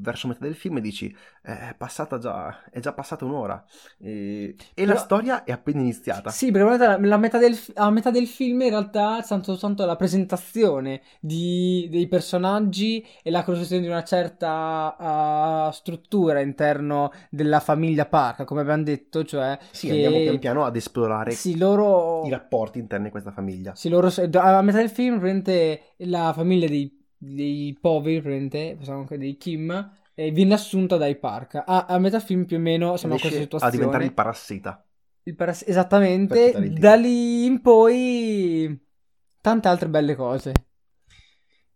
verso metà del film e dici "Eh, è passata già è già passata un'ora. E, e la storia è appena iniziata. Sì, perché la, la metà del, a metà del film in realtà è tanto, soltanto la presentazione di- dei personaggi e la costruzione di una certa ah, struttura all'interno della famiglia Park, come abbiamo detto, cioè sì che- andiamo pian piano ad esplorare Sì, loro... i rapporti interni a questa famiglia. Sì, loro, a metà del film, praticamente, la famiglia dei, dei poveri, praticamente, possiamo anche dei Kim, eh, viene assunta dai Park. A, a metà film più o meno siamo a questa situazione. a diventare il parassita Il paras- esattamente, da lì in poi tante altre belle cose.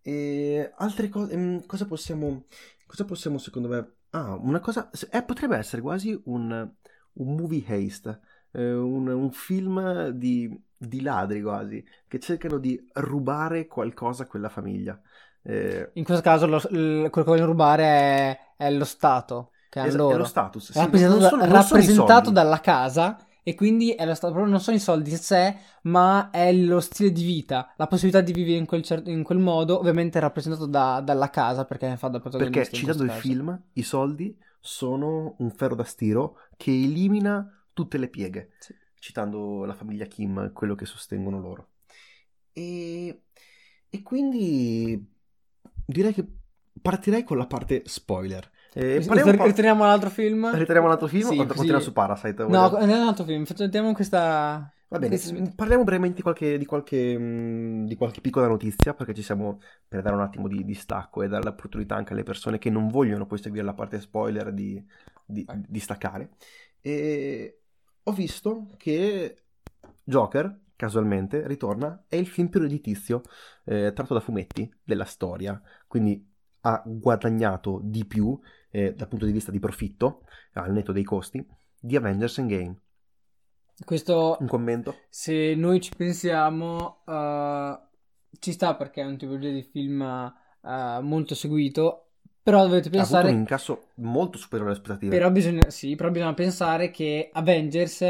E altre cose, ehm, cosa possiamo, cosa possiamo secondo me... Ah, una cosa, eh, potrebbe essere quasi un, un movie haste, eh, un, un film di, di ladri quasi, che cercano di rubare qualcosa a quella famiglia. Eh, In questo caso lo- l- quello che vogliono rubare è, è lo Stato, che es- loro. è lo status, sì, rappresentato, sono- da- rappresentato dalla casa e quindi è lo stato, proprio non sono i soldi in sé, ma è lo stile di vita, la possibilità di vivere in quel, cer- in quel modo, ovviamente rappresentato da- dalla casa perché fa da protagonista Perché citando il caso. film, i soldi sono un ferro da stiro che elimina tutte le pieghe, Sì. citando la famiglia Kim, quello che sostengono loro. E, e quindi direi che partirei con la parte spoiler. Eh, parliamo un po'- Riteniamo l'altro film? Riteniamo un altro film Sì, o continuiamo su Parasite? No, Vogliamo- andiamo un altro film, facciamo questa... Va bene, mm, parliamo brevemente di qualche, di qualche, mm, di qualche piccola notizia, perché ci siamo per dare un attimo di, di stacco e dare l'opportunità anche alle persone che non vogliono poi seguire la parte spoiler di, di- Vai. di staccare. E ho visto che Joker, casualmente, ritorna, è il film più redditizio eh, tratto da fumetti della storia, quindi ha guadagnato di più eh, dal punto di vista di profitto, al netto dei costi, di Avengers Endgame. Questo, Un commento? se noi ci pensiamo, eh, ci sta perché è un tipologia di film uh, molto seguito, però dovete pensare... Ha avuto un incasso molto superiore alle aspettative. Però bisogna, sì, però bisogna pensare che Avengers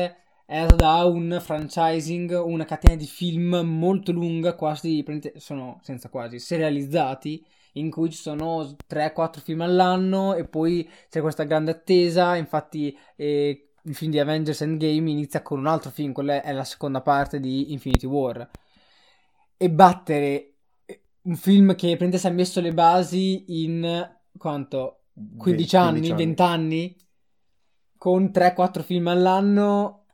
è da un franchising, una catena di film molto lunga, quasi, sono senza quasi, serializzati, in cui ci sono 3-4 film all'anno e poi c'è questa grande attesa, infatti eh, il film di Avengers Endgame inizia con un altro film, quella è la seconda parte di Infinity War. E battere eh, un film che prende si è messo le basi in quanto? 15 anni, 20 anni? Con 3-4 film all'anno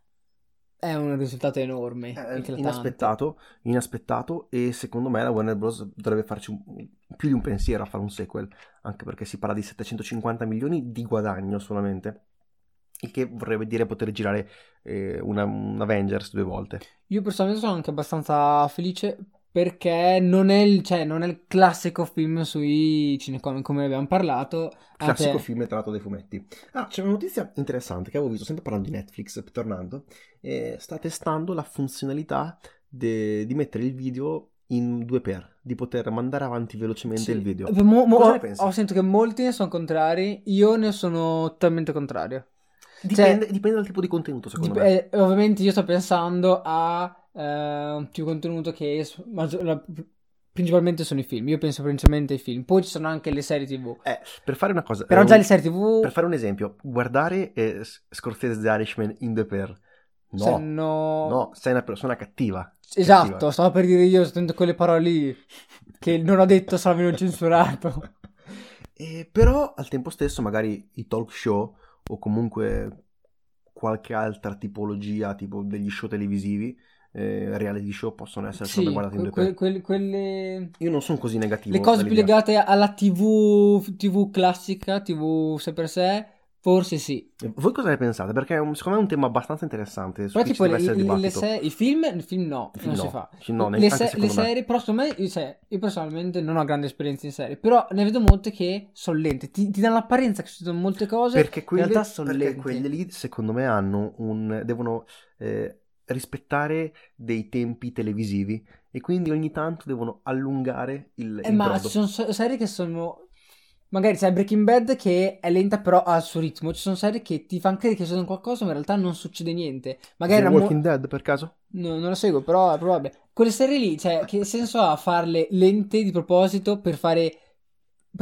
è un risultato enorme. Eh, inaspettato, inaspettato e secondo me la Warner Bros. dovrebbe farci un, più di un pensiero a fare un sequel, anche perché si parla di 750 milioni di guadagno solamente. Il che vorrebbe dire poter girare eh, una, un Avengers due volte. Io personalmente sono anche abbastanza felice perché non è, il, cioè, non è il classico film sui cinecomic come abbiamo parlato. Classico anche... film tratto dai fumetti. Ah, c'è una notizia interessante che avevo visto sempre parlando di Netflix, tornando. Eh, sta testando la funzionalità de... di mettere il video in 2x, di poter mandare avanti velocemente sì. il video. Mo, mo, ho, ho sentito che molti ne sono contrari, io ne sono totalmente contrario. Dipende, cioè, dipende dal tipo di contenuto, secondo dip- me. Eh, ovviamente io sto pensando a uh, più contenuto che maggior, principalmente sono i film. Io penso principalmente ai film. Poi ci sono anche le serie TV. Eh, per fare una cosa. Però già un, le serie TV. Per fare un esempio, guardare eh, Scorsese The Irishman in the pair. No, Sono... no, sei una persona cattiva. Esatto, cattiva. stavo per dire io, sento quelle parole lì che non ho detto, salvo non censurato. E però al tempo stesso magari i talk show o comunque qualche altra tipologia, tipo degli show televisivi, eh, reality show possono essere sì, guardati in due que- que- quelle... Io non sono così negativo. Le cose più legate alla TV, TV classica, TV sé per sé, Forse sì. Voi cosa ne pensate? Perché secondo me è un tema abbastanza interessante. Però tipo le, le se- i film, il film no, il film non no. si fa. No, le, se- le serie, però secondo me, io, io, personalmente non ho grande esperienza in serie, però ne vedo molte che sono lente. Ti, ti danno l'apparenza che succedono molte cose, perché quelle, in realtà sono perché lente. quelle lì secondo me hanno un... devono eh, rispettare dei tempi televisivi e quindi ogni tanto devono allungare il... Eh, il ma ci sono serie che sono Magari c'è Breaking Bad che è lenta però ha il suo ritmo. Ci sono serie che ti fanno credere che succede qualcosa ma in realtà non succede niente. Magari Walking mo- Dead per caso? No, non lo seguo, però è probabile. Quelle serie lì, cioè, che senso ha farle lente di proposito per fare...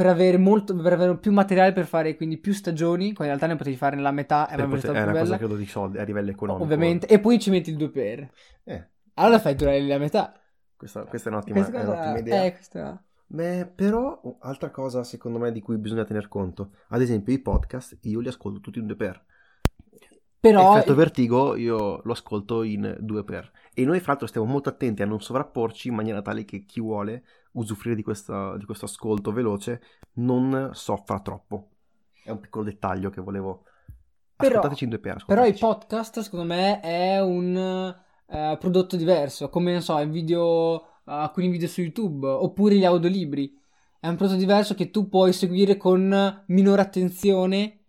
Per avere, molto, per avere più materiale per fare quindi più stagioni, quando in realtà ne potevi fare nella metà e avrebbe stato È una bella. cosa credo di soldi a livello economico. Ovviamente, e poi ci metti il 2 per. Eh. Allora fai durare la metà. Questa, questa è, un'ottima, è un'ottima idea. Eh, questa... Beh, però, altra cosa secondo me di cui bisogna tener conto, ad esempio i podcast, io li ascolto tutti in 2x. Però... Effetto vertigo io lo ascolto in 2x. E noi fra l'altro stiamo molto attenti a non sovrapporci in maniera tale che chi vuole usufruire di, questa, di questo ascolto veloce non soffra troppo. È un piccolo dettaglio che volevo... Però, 2x. Però i podcast secondo me è un uh, prodotto diverso, come non so, il video alcuni video su YouTube oppure gli audiolibri. È un prodotto diverso che tu puoi seguire con minore attenzione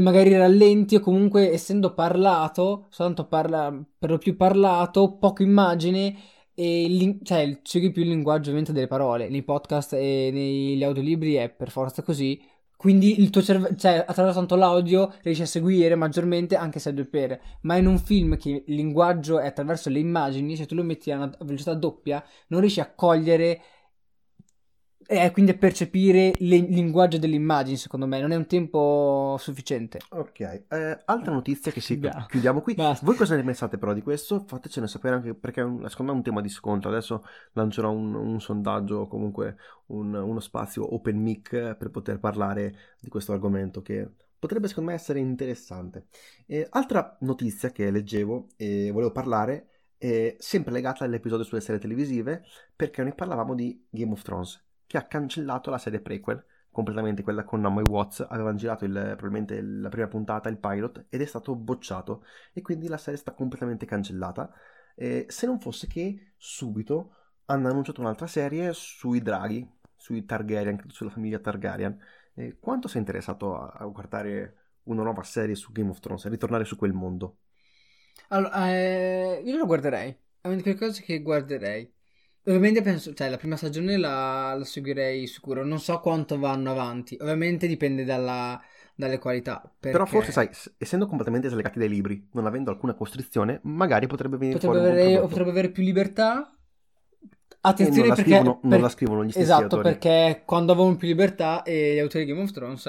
magari rallenti o comunque essendo parlato, soltanto parla, per lo più parlato, poco immagine e cioè segui più il linguaggio ovviamente delle parole. Nei podcast e negli audiolibri è per forza così quindi il tuo cervello, cioè attraverso tanto l'audio riesci a seguire maggiormente anche se è due per. Ma in un film che il linguaggio è attraverso le immagini, se tu lo metti a una velocità doppia, non riesci a cogliere e quindi a percepire il linguaggio delle immagini, secondo me, non è un tempo sufficiente. Ok, eh, altra notizia che si yeah. chiudiamo qui. Basta. Voi cosa ne pensate però di questo? Fatecene sapere anche perché è un, secondo me è un tema di scontro. Adesso lancerò un, un sondaggio o comunque un, uno spazio open mic per poter parlare di questo argomento che potrebbe secondo me essere interessante. Eh, altra notizia che leggevo e volevo parlare è sempre legata all'episodio sulle serie televisive perché noi parlavamo di Game of Thrones che ha cancellato la serie prequel completamente quella con Naomi Watts avevano girato il, probabilmente la prima puntata, il pilot ed è stato bocciato e quindi la serie sta completamente cancellata. Eh, se non fosse che subito hanno annunciato un'altra serie sui draghi sui Targaryen, sulla famiglia Targaryen. Eh, quanto sei interessato a, a, guardare una nuova serie su Game of Thrones a ritornare su quel mondo? Allora, eh, io lo guarderei è una di quelle cose che guarderei Ovviamente penso, cioè la prima stagione la, la seguirei sicuro, non so quanto vanno avanti, ovviamente dipende dalla, dalle qualità. Perché... Però forse, sai, essendo completamente slegati dai libri, non avendo alcuna costrizione, magari potrebbe venire potrebbe fuori avere, potrebbe avere più libertà. Attenzione non perché... Scrivono, per... Non la scrivono gli stessi Esatto, autori. perché quando avevano più libertà e gli autori di Game of Thrones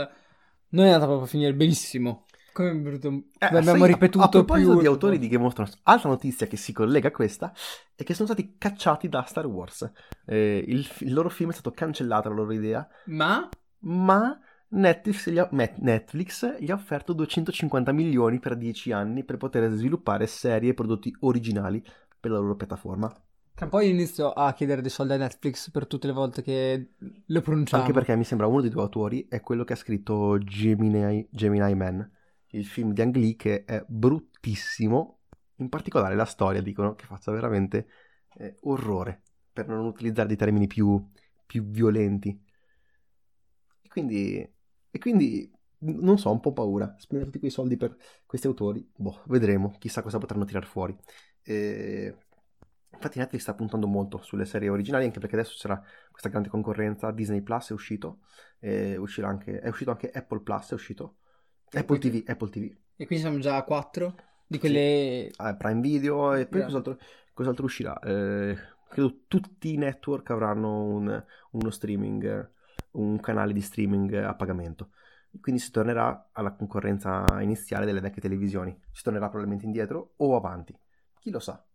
non è andata proprio a finire benissimo. Come, brutto, eh, abbiamo sai, ripetuto a, a proposito più... di autori di Game of Thrones, altra notizia che si collega a questa è che sono stati cacciati da Star Wars. Eh, il, il, loro film è stato cancellato, la loro idea. Ma? Ma Netflix gli, ha, Netflix gli ha offerto 250 milioni per 10 anni per poter sviluppare serie e prodotti originali per la loro piattaforma. Tra poi inizio a chiedere dei soldi a Netflix per tutte le volte che lo pronunciamo. Anche perché mi sembra uno dei due autori è quello che ha scritto Gemini, Gemini Man il film di Ang Lee che è bruttissimo, in particolare la storia dicono che faccia veramente eh, orrore, per non utilizzare dei termini più, più violenti. E quindi, e quindi, non so, ho un po' paura. Spendere tutti quei soldi per questi autori, boh, vedremo, chissà cosa potranno tirar fuori. E... Infatti Netflix sta puntando molto sulle serie originali, anche perché adesso c'era questa grande concorrenza, Disney Plus è uscito, uscirà anche, è uscito anche Apple Plus, è uscito, Apple TV, Apple TV. E quindi siamo già a 4 di quelle... Sì. Ah, Prime Video e poi yeah. cos'altro, cos'altro, uscirà? Eh, credo tutti i network avranno un, uno streaming, un canale di streaming a pagamento. Quindi si tornerà alla concorrenza iniziale delle vecchie televisioni. Si tornerà probabilmente indietro o avanti. Chi lo sa?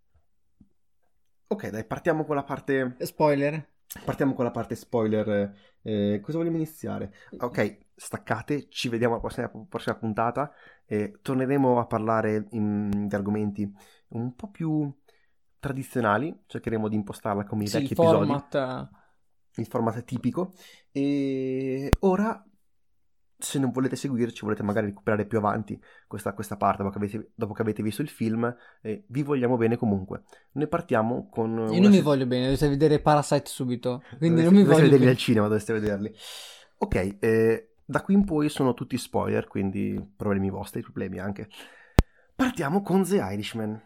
Ok, dai, partiamo con la parte... Spoiler. Partiamo con la parte spoiler. Eh, cosa vogliamo iniziare? Ok, staccate, ci vediamo alla prossima, prossima puntata. Eh, torneremo a parlare in, di argomenti un po' più tradizionali. Cercheremo di impostarla come i sì, vecchi il format... episodi. Il format tipico. E ora se non volete seguirci, volete magari recuperare più avanti questa, questa parte dopo che, avete, dopo che, avete, visto il film, eh, vi vogliamo bene comunque. Noi partiamo con... Io non mi voglio bene, dovete vedere Parasite subito. Quindi dovete, non mi voglio vederli bene. al cinema, dovreste vederli. Ok, eh, da qui in poi sono tutti spoiler, quindi problemi vostri, problemi anche. Partiamo con The Irishman.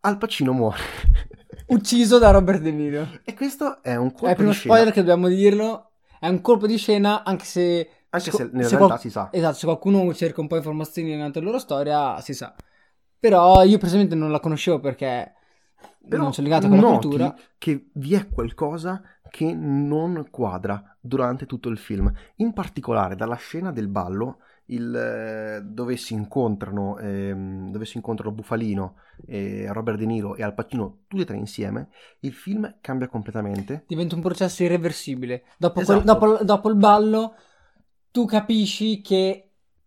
Al Pacino muore. Ucciso da Robert De Niro. E questo è un colpo è il primo di scena. spoiler che dobbiamo dirlo. È un colpo di scena, anche se anche se, nella se realtà qual- si sa. Esatto, se qualcuno cerca un po' informazioni durante la loro storia, si sa. Però io personalmente non la conoscevo perché Però non sono legato con la noti cultura. che vi è qualcosa che non quadra durante tutto il film. In particolare dalla scena del ballo, il, eh, dove, si incontrano, ehm, dove si incontrano Bufalino, e Robert De Niro e Al Pacino tutti e tre insieme, il film cambia completamente. Diventa un processo irreversibile. Dopo, Esatto. quel- dopo- dopo il ballo, tu capisci che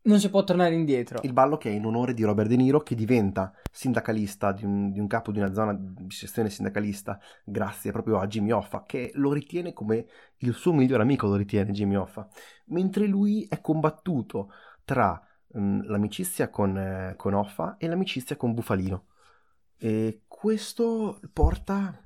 non si può tornare indietro. Il ballo che è in onore di Robert De Niro che diventa sindacalista di un, di un capo di una zona di sezione sindacalista grazie proprio a Jimmy Hoffa che lo ritiene come il suo migliore amico lo ritiene Jimmy Hoffa mentre lui è combattuto tra mm, l'amicizia con, eh, con Hoffa e l'amicizia con Bufalino e questo porta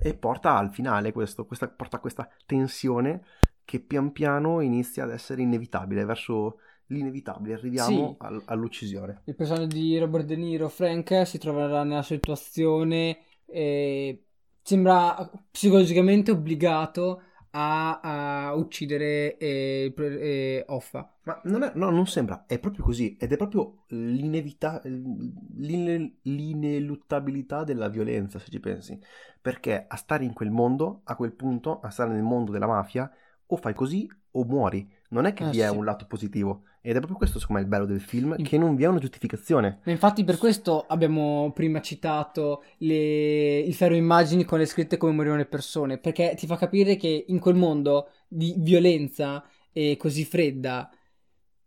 e porta al finale questo, questa, porta a questa tensione che pian piano inizia ad essere inevitabile verso l'inevitabile, arriviamo Sì. al- all'uccisione. Il personaggio di Robert De Niro, Frank, si troverà nella situazione e sembra psicologicamente obbligato a, a uccidere eh, eh, Hoffa. Ma non, è- no, non sembra, è proprio così, ed è proprio l'inevita- l'ine- l'ineluttabilità della violenza, se ci pensi, perché a stare in quel mondo, a quel punto, a stare nel mondo della mafia, o fai così o muori, non è che Eh, vi è sì. un lato positivo, ed è proprio questo secondo me il bello del film, In- che non vi è una giustificazione. Ma infatti per questo abbiamo prima citato le- il ferro immagini con le scritte come morivano le persone, perché ti fa capire che in quel mondo di violenza e così fredda,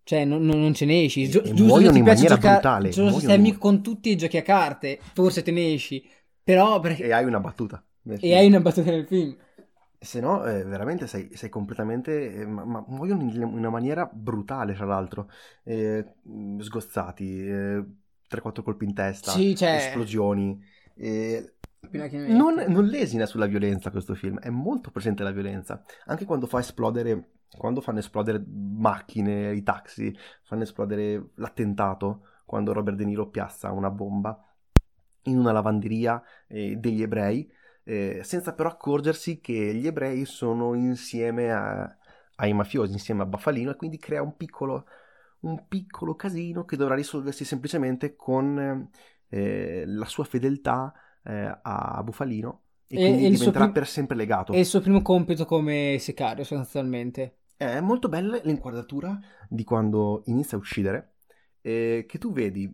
cioè non, non- ce ne esci. Gio- E giusto muoiono se ti in piace maniera giocare, brutale, giusto se sei amico con tutti i giochi a carte, forse te ne esci, però perché... E hai una battuta. E film. hai una battuta nel film. Se no, eh, veramente sei, sei completamente. eh, ma, ma muoiono in una maniera brutale, tra l'altro. Eh, mh, sgozzati, eh, 3-4 colpi in testa, Sì, cioè- esplosioni. eh, non, non lesina sulla violenza questo film, è molto presente la violenza. Anche quando fa esplodere. Quando fanno esplodere macchine, i taxi, fanno esplodere l'attentato, quando Robert De Niro piazza una bomba in una lavanderia eh, degli ebrei. Eh, senza però accorgersi che gli ebrei sono insieme a, ai mafiosi, insieme a Baffalino, e quindi crea un piccolo, un piccolo casino che dovrà risolversi semplicemente con eh, la sua fedeltà eh, a Bufalino e, e quindi e diventerà prim- per sempre legato. È il suo primo compito come sicario, sostanzialmente. È molto bella l'inquadratura di quando inizia a uccidere, eh, che tu vedi,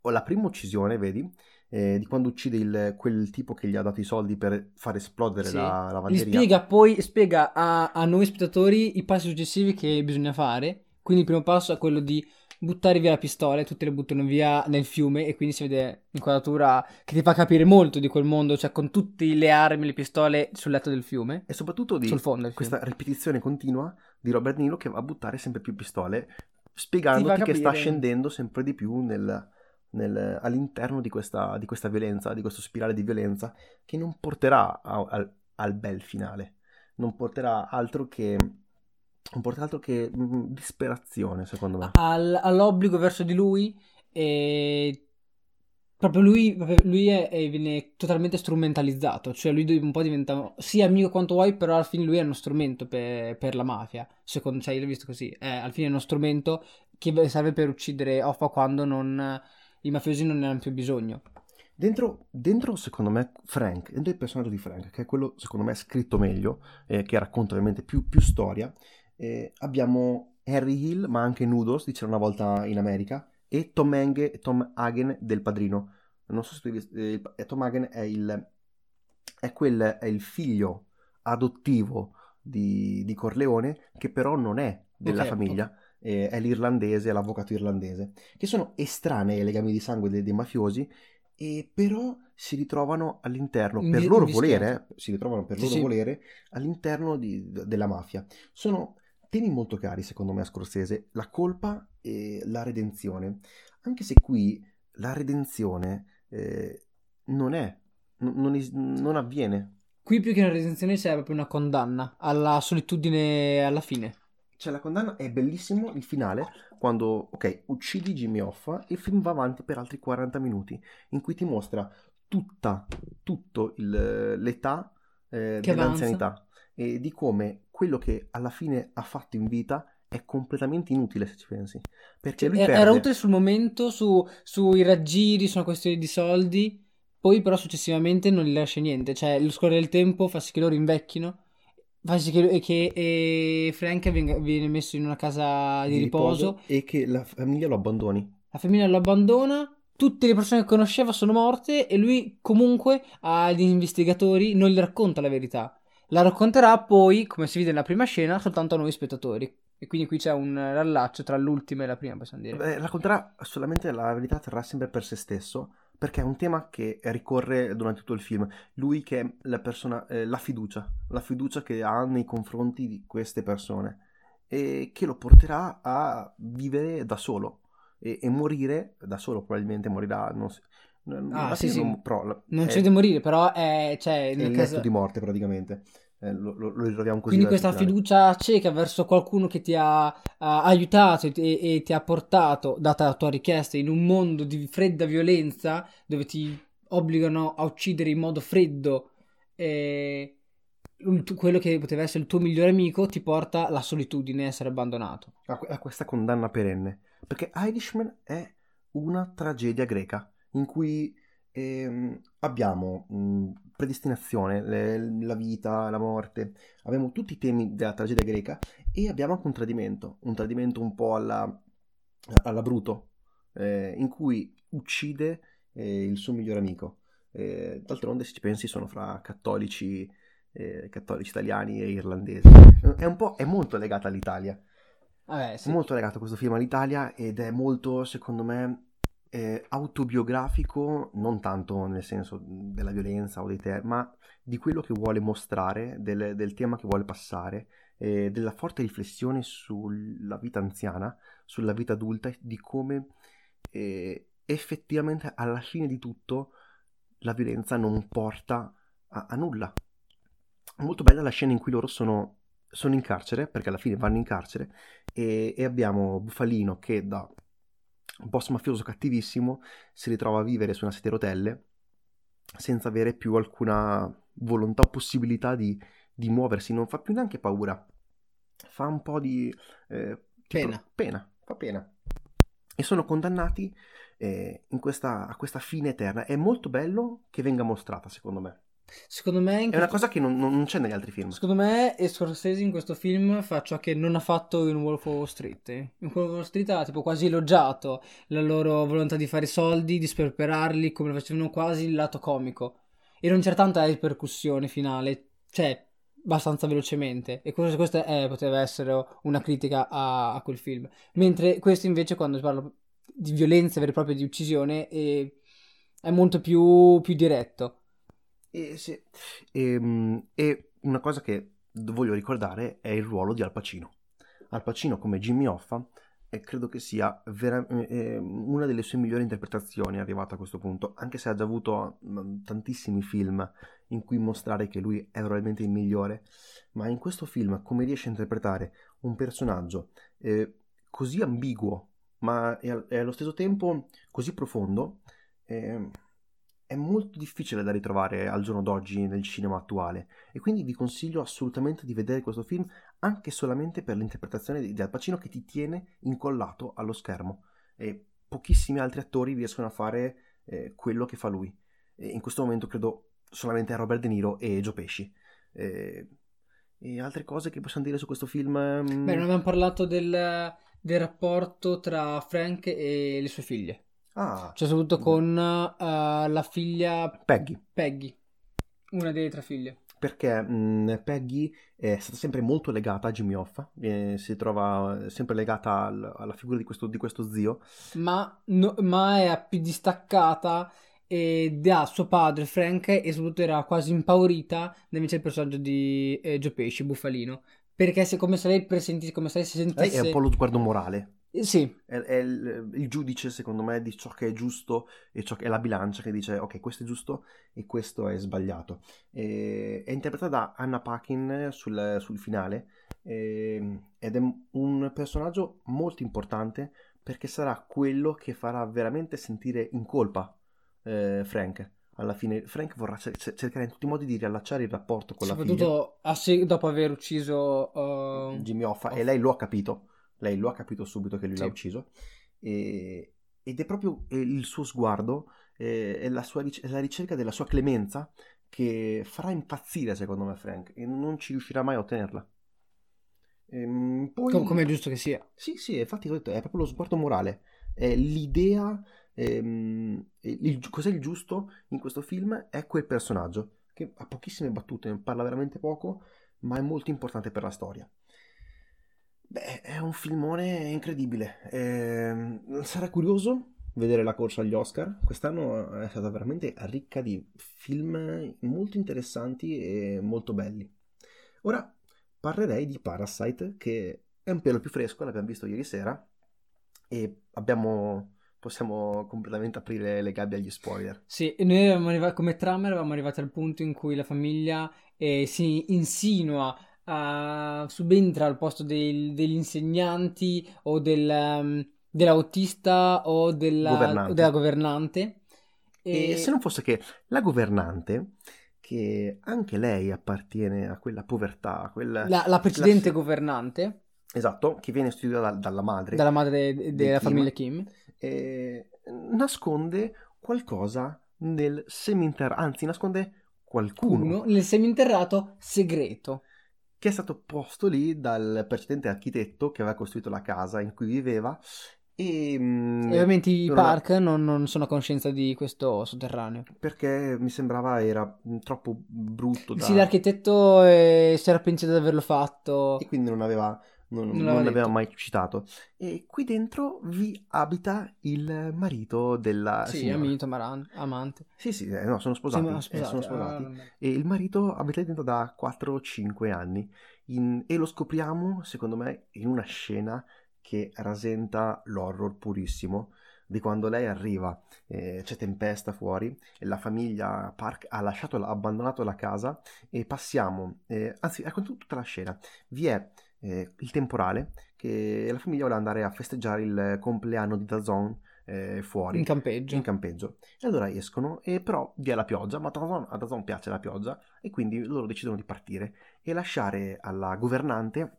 o la prima uccisione, vedi, eh, di quando uccide il, quel tipo che gli ha dato i soldi per far esplodere sì. la lavanderia. Gli spiega poi spiega a, a noi spettatori i passi successivi che bisogna fare. Quindi il primo passo è quello di buttare via la pistola e tutte le buttano via nel fiume e quindi si vede l'inquadratura che ti fa capire molto di quel mondo, cioè con tutte le armi, le pistole sul letto del fiume. E soprattutto di questa ripetizione continua di Robert Nilo che va a buttare sempre più pistole, spiegandoti che sta scendendo sempre di più nel, nel, all'interno di questa, di questa, violenza, di questo spirale di violenza, che non porterà a, al, al bel finale, non porterà altro che non porta altro che mh, disperazione, secondo me. Al, all'obbligo verso di lui e proprio lui, lui è, è, viene totalmente strumentalizzato, cioè lui un po' diventa sì amico quanto vuoi, però alla fine lui è uno strumento per, per la mafia, secondo cioè io l'ho visto così, è, alla fine è uno strumento che serve per uccidere Offa quando non, i mafiosi non ne hanno più bisogno. Dentro, dentro, secondo me, Frank, dentro il personaggio di Frank, che è quello, secondo me, scritto meglio, eh, che racconta ovviamente più, più storia, eh, abbiamo Harry Hill, ma anche Noodles, di C'era una volta in America, e Tom, Hange, Tom Hagen del Padrino. Non so se tu hai visto, eh, Tom Hagen è il, è, quel, è il figlio adottivo di, di, Corleone, che però non è della okay, famiglia. Okay. Eh, è l'irlandese, l'avvocato irlandese, che sono estranei ai legami di sangue dei, dei mafiosi, e però si ritrovano all'interno, per loro volere, si ritrovano per loro sì, volere all'interno di, della mafia. Sono temi molto cari secondo me a Scorsese, la colpa e la redenzione, anche se qui la redenzione eh, non è, non, es- non avviene. Qui più che una redenzione c'è proprio una condanna alla solitudine alla fine. Cioè la condanna è bellissimo il finale quando, ok, uccidi Jimmy Hoffa e il film va avanti per altri 40 minuti in cui ti mostra tutta, tutto il, l'età eh, dell'anzianità e di come quello che alla fine ha fatto in vita è completamente inutile se ci pensi. Perché perde... era utile sul momento, su, sui raggiri, su una questione di soldi, poi però successivamente non gli lascia niente. Cioè, lo scorrere del tempo fa sì che loro invecchino, sì che, che e Frank viene, viene, messo in una casa di, di riposo, riposo. E che la famiglia lo abbandoni. La famiglia lo abbandona tutte le persone che conosceva sono morte e lui comunque agli investigatori non gli racconta la verità. La racconterà poi, come si vede nella prima scena, soltanto a noi spettatori. E quindi qui c'è un rallaccio tra l'ultima e la prima, possiamo dire. Beh, racconterà solamente la verità, terrà sempre per se stesso, perché è un tema che ricorre durante tutto il film. Lui che è la persona, eh, la fiducia, la fiducia che ha nei confronti di queste persone e che lo porterà a vivere da solo e, e morire da solo, probabilmente morirà. Non si, ah, sì, sì. Non, però, non c'è da morire, però è, cioè, è il caso... di morte praticamente. Eh, lo, lo, lo, ritroviamo così. Quindi questa fiducia cieca verso qualcuno che ti ha, ha aiutato e, e, ti ha portato, data la tua richiesta, in un mondo di fredda violenza dove ti obbligano a uccidere in modo freddo eh, quello che poteva essere il tuo migliore amico ti porta alla solitudine, a essere abbandonato. A, a questa condanna perenne. Perché Irishman è una tragedia greca in cui ehm, abbiamo mh, predestinazione, le, la vita, la morte, abbiamo tutti i temi della tragedia greca e abbiamo anche un tradimento, un tradimento un po' alla, alla Bruto, eh, in cui uccide eh, il suo migliore amico. Eh, d'altronde, se ci pensi, sono fra cattolici, eh, cattolici italiani e irlandesi. È, un po', è molto legata all'Italia. Vabbè, sì. È molto legato questo film all'Italia ed è molto, secondo me, eh, autobiografico, non tanto nel senso della violenza o dei temi, ma di quello che vuole mostrare, del, del tema che vuole passare, eh, della forte riflessione sulla vita anziana, sulla vita adulta, di come eh, effettivamente alla fine di tutto la violenza non porta a, a nulla. Molto bella la scena in cui loro sono sono in carcere, perché alla fine vanno in carcere, e, e abbiamo Bufalino che da un boss mafioso cattivissimo si ritrova a vivere su una sedia a rotelle senza avere più alcuna volontà o possibilità di, di muoversi, non fa più neanche paura, fa un po' di... Eh, pena. Pena, fa pena. E sono condannati eh, questa, a questa fine eterna. È molto bello che venga mostrata, secondo me. Secondo me è una cosa che non, non, c'è negli altri film. Secondo me Scorsese in questo film fa ciò che non ha fatto in Wolf of Wall Street. In Wolf of Wall Street ha tipo quasi elogiato la loro volontà di fare soldi, di sperperarli, come facevano quasi il lato comico. E non c'era tanta ripercussione finale, cioè abbastanza velocemente. E questo, questa è, poteva essere una critica a, a, quel film. Mentre questo invece quando si parla di violenza vera e propria, di uccisione, è, è molto più, più diretto. E, sì. e, ehm, e, una cosa che voglio ricordare è il ruolo di Al Pacino. Al Pacino come Jimmy Hoffa e credo che sia vera- eh, una delle sue migliori interpretazioni arrivata a questo punto, anche se ha già avuto m, tantissimi film in cui mostrare che lui è probabilmente il migliore, ma in questo film come riesce a interpretare un personaggio eh, così ambiguo, ma è, è, allo stesso tempo così profondo, eh, è molto difficile da ritrovare al giorno d'oggi nel cinema attuale. E quindi vi consiglio assolutamente di vedere questo film anche solamente per l'interpretazione di Al Pacino che ti tiene incollato allo schermo. E pochissimi altri attori riescono a fare eh, quello che fa lui. E in questo momento credo solamente a Robert De Niro e Joe Pesci. Eh, e altre cose che possiamo dire su questo film mm? beh non abbiamo parlato del, del rapporto tra Frank e le sue figlie Ah, cioè, soprattutto con uh, la figlia Peggy. Peggy, una delle tre figlie. Perché mh, mm, Peggy è stata sempre molto legata a Jimmy Hoffa, eh, si trova sempre legata al, alla figura di questo, di questo zio. Ma, no, ma, è più distaccata da suo padre Frank e soprattutto era quasi impaurita da invece il personaggio di eh, Joe Pesci, Buffalino. Perché è come se lei presentisse, come se lei si sentisse... Lei è un po' lo sguardo morale. Eh, sì. È, è il, il, giudice, secondo me, di ciò che è giusto e ciò che è la bilancia che dice ok, questo è giusto e questo è sbagliato. E, è interpretata da Anna Paquin sul, sul finale e, ed è un personaggio molto importante perché sarà quello che farà veramente sentire in colpa eh, Frank alla fine Frank vorrà cercare in tutti i modi di riallacciare il rapporto con la figlia. Soprattutto dopo aver ucciso uh... Jimmy Hoffa, Hoffa, e lei lo ha capito lei lo ha capito subito che lui sì. l'ha ucciso. E, ed è proprio il suo sguardo, eh, è la, sua, è la ricerca della sua clemenza che farà impazzire secondo me Frank e non ci riuscirà mai a ottenerla. Ehm, poi... Come è giusto che sia. Sì, sì, infatti detto, è proprio lo sguardo morale, è l'idea, ehm, il, cos'è il giusto in questo film è quel personaggio che ha pochissime battute, parla veramente poco, ma è molto importante per la storia. Beh, è un filmone incredibile. Eh, sarà curioso vedere la corsa agli Oscar. Quest'anno è stata veramente ricca di film molto interessanti e molto belli. Ora parlerei di Parasite, che è un pelo più fresco, l'abbiamo visto ieri sera e abbiamo possiamo completamente aprire le gabbie agli spoiler. Sì, noi arrivato, come trama eravamo arrivati al punto in cui la famiglia eh, si insinua uh, subentra al posto del, degli insegnanti o del, um, dell'autista o della governante. Della governante. E... e se non fosse che la governante che anche lei appartiene a quella povertà, quella... La, la precedente la... governante. Esatto, che viene studiata da, dalla madre. Dalla madre de, della Kim, famiglia Kim. E nasconde qualcosa nel seminterrato, anzi nasconde qualcuno. Uno, nel seminterrato segreto che è stato posto lì dal precedente architetto che aveva costruito la casa in cui viveva e, mm, e ovviamente i Park non, non, sono a conoscenza di questo sotterraneo. Perché mi sembrava era troppo brutto. Da... Sì, l'architetto eh, si era pensato di averlo fatto. E quindi non aveva non, non, non l'aveva mai citato. E qui dentro vi abita il marito della sì, signora. amico, maran- amante. Sì, sì, eh, no, sono sposati. Sì, sposati, eh, sono sposati. Ah, e il marito abita dentro da 4-5 anni. In, e lo scopriamo, secondo me, in una scena che rasenta l'horror purissimo di quando lei arriva, eh, c'è tempesta fuori, e la famiglia Park ha lasciato, ha abbandonato la casa e passiamo, eh, anzi racconto tutta la scena, vi è eh, il temporale che la famiglia vuole andare a festeggiare il compleanno di Dazon eh, fuori. In campeggio. In campeggio. E allora escono, e però vi è la pioggia, ma a Dazon piace la pioggia, e quindi loro decidono di partire e lasciare alla governante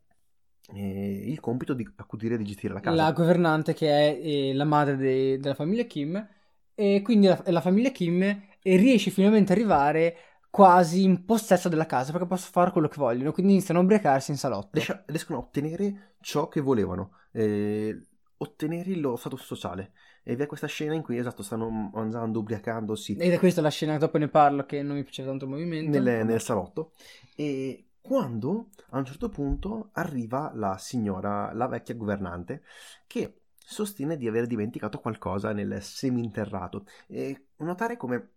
eh, il compito di accudire e di gestire la casa. La governante che è eh, la madre de- della famiglia Kim, e quindi la, la famiglia Kim riesce finalmente ad arrivare quasi in possesso della casa perché possono fare quello che vogliono, quindi iniziano a ubriacarsi in salotto. riescono a ottenere ciò che volevano, eh, ottenere il loro status sociale. E vi è questa scena in cui esatto stanno mangiando, ubriacandosi. Ed è questa la scena, dopo ne parlo, che non mi piace tanto il movimento. Nel, nel salotto. E quando a un certo punto arriva la signora, la vecchia governante, che sostiene di aver dimenticato qualcosa nel seminterrato. E notare come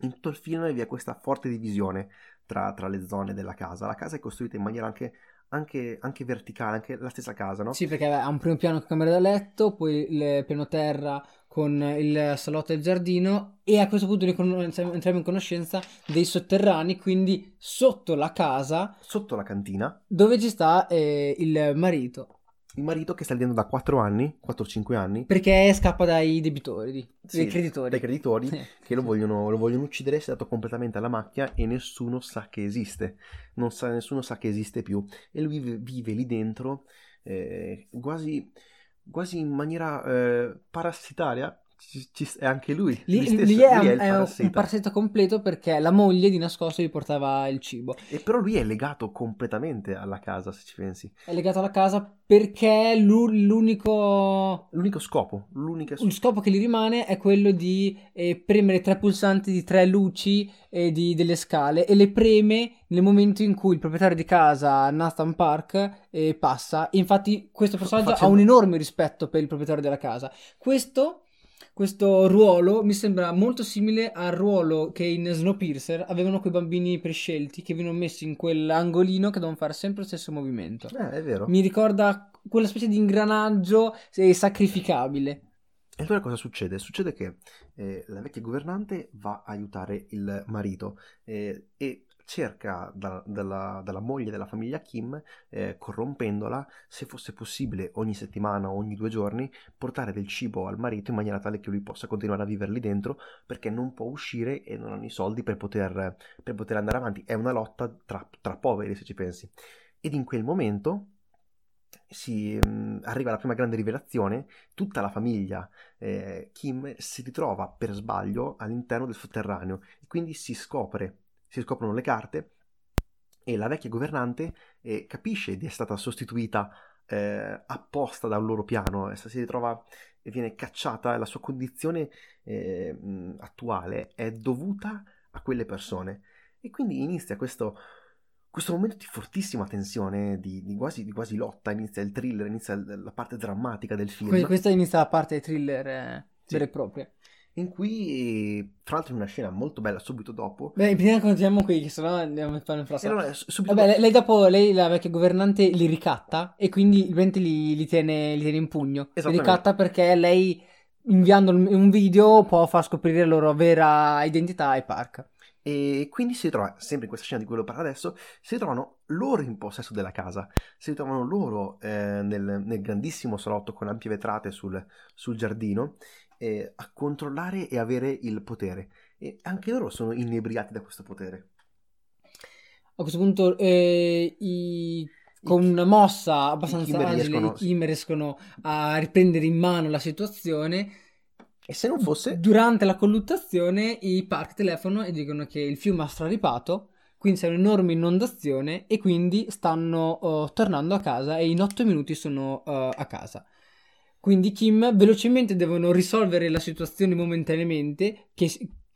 in tutto il film vi è questa forte divisione tra, tra, le zone della casa. La casa è costruita in maniera anche, anche, anche, verticale, anche la stessa casa, no? Sì, perché ha un primo piano con camera da letto, poi il piano terra con il salotto e il giardino e a questo punto entriamo in conoscenza dei sotterranei, quindi sotto la casa, sotto la cantina, dove ci sta eh, il marito il marito che sta vivendo da 4 anni, 4-5 anni. Perché scappa dai debitori, sì, dai creditori. Dai creditori che lo vogliono, lo vogliono, uccidere, si è dato completamente alla macchia e nessuno sa che esiste. Sa, nessuno sa che esiste più. E lui vive, vive lì dentro eh, quasi, quasi in maniera eh, parassitaria ci, ci, è anche lui. Lì, lui, stesso, lì è, lui è, è un parassita completo perché la moglie di nascosto gli portava il cibo. E però lui è legato completamente alla casa, se ci pensi. È legato alla casa perché l'unico... L'unico scopo, l'unico... Il scopo che gli rimane è quello di eh, premere tre pulsanti di tre luci eh, di, delle scale e le preme nel momento in cui il proprietario di casa, Nathan Park, eh, passa. Infatti questo personaggio Facendo... ha un enorme rispetto per il proprietario della casa. Questo questo ruolo mi sembra molto simile al ruolo che in Snowpiercer avevano quei bambini prescelti che vengono messi in quell'angolino che devono fare sempre lo stesso movimento. Eh, è vero. Mi ricorda quella specie di ingranaggio sacrificabile. E allora cosa succede? Succede che eh, la vecchia governante va a aiutare il marito eh, e cerca da, dalla, dalla, moglie della famiglia Kim, eh, corrompendola, se fosse possibile ogni settimana o ogni due giorni, portare del cibo al marito in maniera tale che lui possa continuare a vivere lì dentro perché non può uscire e non hanno i soldi per poter, per poter andare avanti. È una lotta tra, tra poveri, se ci pensi. Ed in quel momento si mh, mm, arriva la prima grande rivelazione, tutta la famiglia eh, Kim si ritrova per sbaglio all'interno del sotterraneo e quindi si scopre si scoprono le carte e la vecchia governante eh, capisce di essere stata sostituita eh, apposta da un loro piano, essa si ritrova e viene cacciata la sua condizione eh, attuale è dovuta a quelle persone e quindi inizia questo, questo momento di fortissima tensione, di, di, quasi, di, quasi, lotta, inizia il thriller, inizia la parte drammatica del film. Questa inizia la parte thriller eh, sì. vera e propria in cui, tra l'altro, in una scena molto bella subito dopo. Beh, prima continuiamo qui, che sennò andiamo a fare un frasto. Allora, subito Vabbè, dopo... lei dopo, lei, la vecchia governante, li ricatta e quindi ovviamente li, li, tiene, li tiene in pugno. Li ricatta perché lei, inviando un video, può far scoprire la loro vera identità ai park. E quindi si trova, sempre in questa scena di cui lo parlo adesso, si trovano loro in possesso della casa, si trovano loro eh, nel, nel, grandissimo salotto con ampie vetrate sul, sul giardino eh, a controllare e avere il potere. E anche loro sono inebriati da questo potere. A questo punto, eh, i... con una mossa abbastanza agile, riescono, i Kim riescono a riprendere in mano la situazione. E se non fosse. Durante la colluttazione, i park telefonano e dicono che il fiume ha straripato. Quindi c'è un'enorme inondazione e quindi stanno uh, tornando a casa e in 8 minuti sono uh, a casa. Quindi Kim velocemente devono risolvere la situazione momentaneamente, che,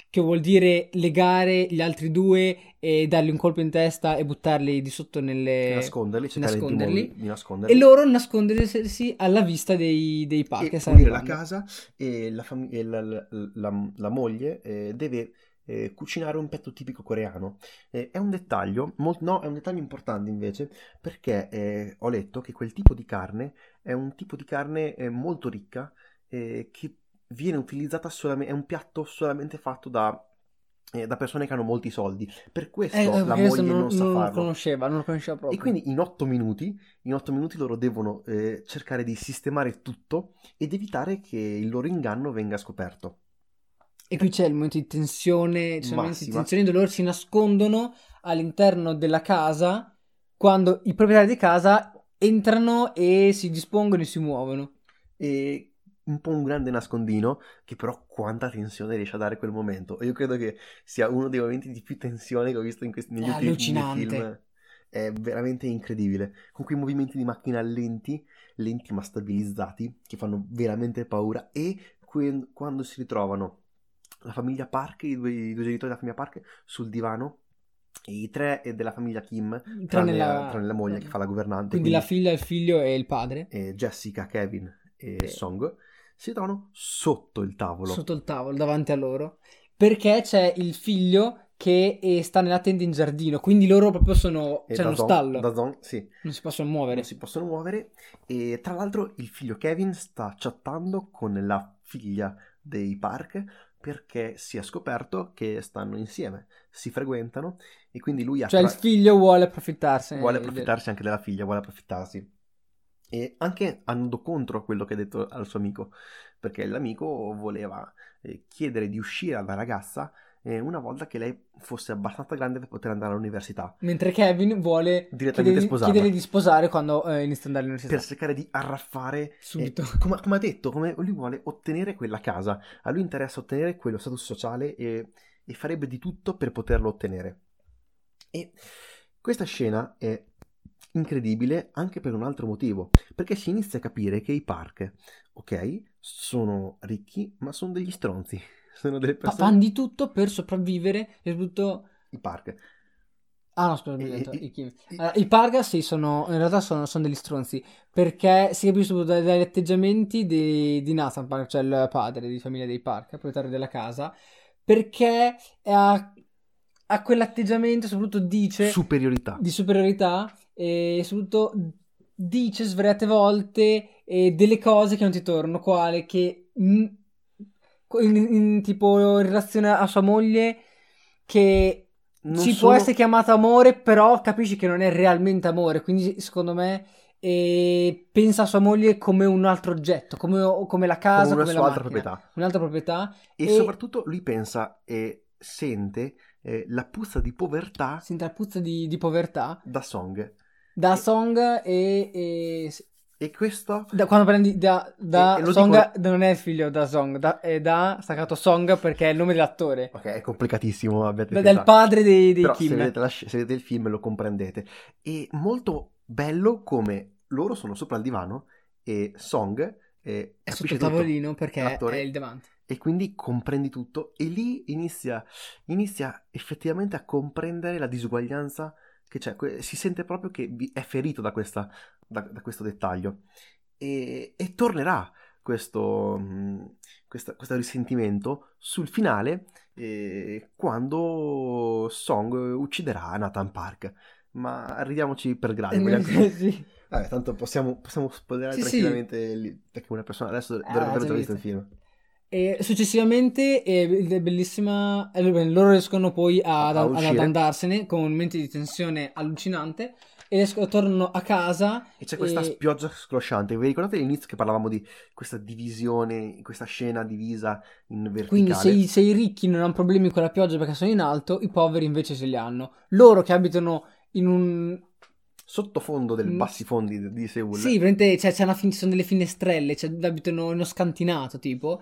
che, vuol dire legare gli altri due e dargli un colpo in testa e buttarli di sotto nelle... Nasconderli, nasconderli. Di, nasconderli. E loro nascondersi alla vista dei, dei parchi. E pulire la casa e la, fam- e la, la, la, la moglie eh, deve eh, cucinare un petto tipico coreano. Eh, è un dettaglio, molt- no, è un dettaglio importante invece, perché eh, ho letto che quel tipo di carne è un tipo di carne eh, molto ricca eh, che viene utilizzata solamente, è un piatto solamente fatto da eh, da persone che hanno molti soldi. Per questo Eh, la perché questo moglie non, non, sa non lo farlo. conosceva, non lo conosceva E proprio. quindi in otto minuti, in otto minuti loro devono eh, cercare di sistemare tutto ed evitare che il loro inganno venga scoperto. E qui c'è il momento di tensione, il momento di tensione dove loro si nascondono all'interno della casa quando i proprietari di casa entrano e si dispongono e si muovono. E un po' un grande nascondino che però quanta tensione riesce a dare quel momento. E io credo che sia uno dei momenti di più tensione che ho visto in questi, negli È ultimi allucinante. film. È veramente incredibile. Con quei movimenti di macchina lenti, lenti ma stabilizzati, che fanno veramente paura. E que- quando si ritrovano la famiglia Park, i due, i due genitori della famiglia Park, sul divano, i tre e della famiglia Kim, Tranne tranne, la, tranne la moglie che fa la governante, quindi la figlia, il figlio e il padre eh, Jessica, Kevin e Eh. Song, si trovano sotto il tavolo. sotto il tavolo davanti a loro perché c'è il figlio che eh, sta nella tenda in giardino, quindi loro proprio sono E c'è da uno stallo, da Zong, sì, non si possono muovere. non si possono muovere. E tra l'altro il figlio Kevin sta chattando con la figlia dei Park perché si è scoperto che stanno insieme, si frequentano e quindi lui ha Cioè il tra- figlio vuole approfittarsene. vuole del- approfittarsi anche della figlia, vuole approfittarsi. E anche andando contro quello che ha detto al suo amico, perché l'amico voleva eh, chiedere di uscire alla ragazza eh, una volta che lei fosse abbastanza grande per poter andare all'università, Mentre Kevin vuole direttamente chiedere, chiedere di sposare quando eh, inizia ad andare all'università. per cercare di arraffare, Subito. eh, come, come ha detto, come lui vuole ottenere quella casa, a lui interessa ottenere quello status sociale e, e farebbe di tutto per poterlo ottenere. E questa scena è incredibile anche per un altro motivo, perché si inizia a capire che i park, ok, sono ricchi, ma sono degli stronzi. Sono delle persone. Fanno di tutto per sopravvivere e soprattutto... I park. Ah no, scusa, I- detto, i- i Allora, I Parga sì, sono, in realtà sono, sono degli stronzi, perché si capisce subito dagli atteggiamenti di, di Nathan Park, cioè il padre di famiglia dei Park, proprietario della casa, perché ha, ha quell'atteggiamento, soprattutto dice, Superiorità. di superiorità, e soprattutto dice svariate volte eh, delle cose che non ti tornano, quale che mm, in, in- tipo in relazione a sua moglie che Non ci sono- può essere chiamato amore, però capisci che non è realmente amore. Quindi, secondo me, eh, pensa a sua moglie come un altro oggetto, come, come la casa, come come, una la sua altra proprietà. Un'altra proprietà. E, E- soprattutto lui pensa e sente eh, la puzza di povertà Sente la puzza di, di povertà da Song. da E- Song e, e- E questo da, quando prendi da, da E- e Song dico- non è il figlio da Song, da, è da staccato Song perché è il nome dell'attore. Ok, è complicatissimo, abbiate Da- del padre dei, dei Però se Kim. vedete, la se vedete il film lo comprendete. E molto bello come loro sono sopra il divano e Song eh, È sotto il tutto. tavolino perché L'attore. è il davanti. E quindi comprendi tutto e lì inizia, inizia effettivamente a comprendere la disuguaglianza che c'è. Si sente proprio che è ferito da, questa- da- da questo dettaglio. E, e tornerà questo, mh, questa- questo risentimento sul finale eh, quando Song ucciderà Nathan Park. Ma arriviamoci per gradi. vogliamo- Sì. Vabbè, tanto possiamo, possiamo spoilerare Sì, sì. tranquillamente lì, perché una persona adesso Ah, dovrebbe aver già già visto il film. E successivamente è bellissima. eh, loro riescono poi ad, A ad- ad andarsene con un momento di tensione allucinante. E riescono- tornano a casa. E c'è questa e- spioggia scrosciante. Vi ricordate all'inizio che parlavamo di questa divisione, questa scena divisa in verticale? Quindi se i, se i ricchi non hanno problemi con la pioggia perché sono in alto, i poveri invece ce li hanno. Loro che abitano in un. Sottofondo del Mm. bassifondi di- di Seoul. Sì, veramente cioè, c'è una fin- ci sono delle finestrelle, cioè, abitano in uno scantinato tipo.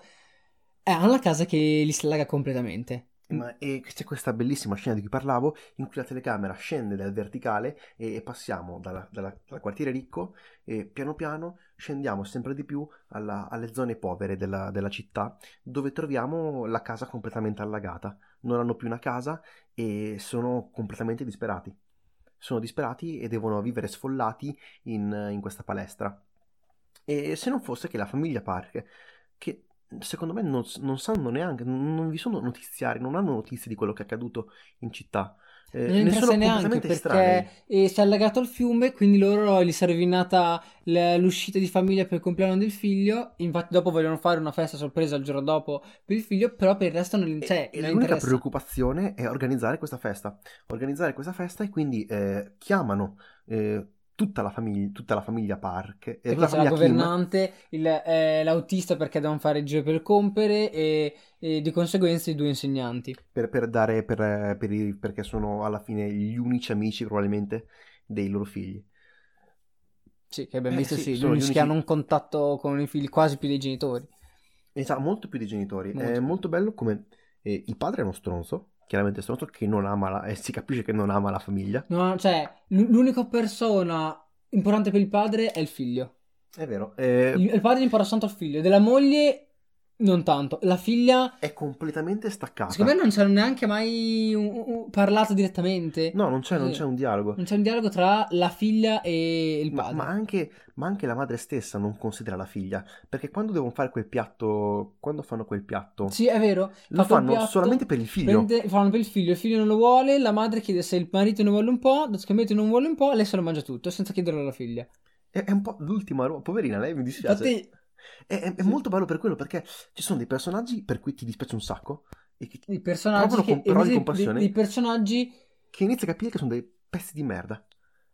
Eh, hanno la casa che li slaga completamente. Ma- e c'è questa bellissima scena di cui parlavo, in cui la telecamera scende dal verticale e, e passiamo dalla- dalla- dal quartiere ricco e piano piano scendiamo sempre di più alla- alle zone povere della, della città, dove troviamo la casa completamente allagata. Non hanno più una casa e sono completamente disperati. Sono disperati e devono vivere sfollati in, in questa palestra. E se non fosse che la famiglia Park, che secondo me non, non sanno neanche, non vi sono notiziari, non hanno notizie di quello che è accaduto in città. Eh, Non interessa neanche perché estranei. eh, si è allagato al fiume, quindi loro gli si è rovinata l'uscita di famiglia per il compleanno del figlio. Infatti, dopo vogliono fare una festa sorpresa il giorno dopo per il figlio, però per il resto non, cioè, e non l'unica interessa. preoccupazione è organizzare questa festa. Organizzare questa festa e quindi eh, chiamano eh, tutta la famiglia, tutta la famiglia Park, eh, Perché la c'è la governante, il- eh, l'autista perché devono fare il giro per compere e, e di conseguenza i due insegnanti. per, per dare, per, per i- perché sono alla fine gli unici amici probabilmente dei loro figli. Sì, che abbiamo Eh, visto, sì, sì, gli unici che hanno un contatto con i figli quasi più dei genitori. Esatto, molto più dei genitori. Molto È molto bello come eh, il padre è uno stronzo, chiaramente stronzo, che non ama la, e si capisce che non ama la famiglia. No, cioè, l- l'unica persona importante per il padre è il figlio. È vero. eh, Il, il padre importa tanto al figlio, della moglie non tanto. La figlia, è completamente staccata. secondo me non c'hanno neanche mai un- un- parlato direttamente. No, non c'è, non c'è un dialogo. Non c'è un dialogo tra la figlia e il Ma, padre. ma anche, ma anche la madre stessa non considera la figlia, perché quando devono fare quel piatto, quando fanno quel piatto, Sì, è vero. lo fanno piatto, solamente per il figlio. prende- fanno per il figlio, il figlio non lo vuole, la madre chiede se il marito ne vuole un po', lo scambio non vuole un po', lei se lo mangia tutto senza chiederlo alla figlia. È, è un po' l'ultima roba, poverina, lei mi dispiace. Infatti, È, è- è Sì. molto bello per quello, perché ci sono dei personaggi per cui ti dispiace un sacco, e che, i personaggi che, con di dei- compassione. dei personaggi che inizi a capire che sono dei pezzi di merda.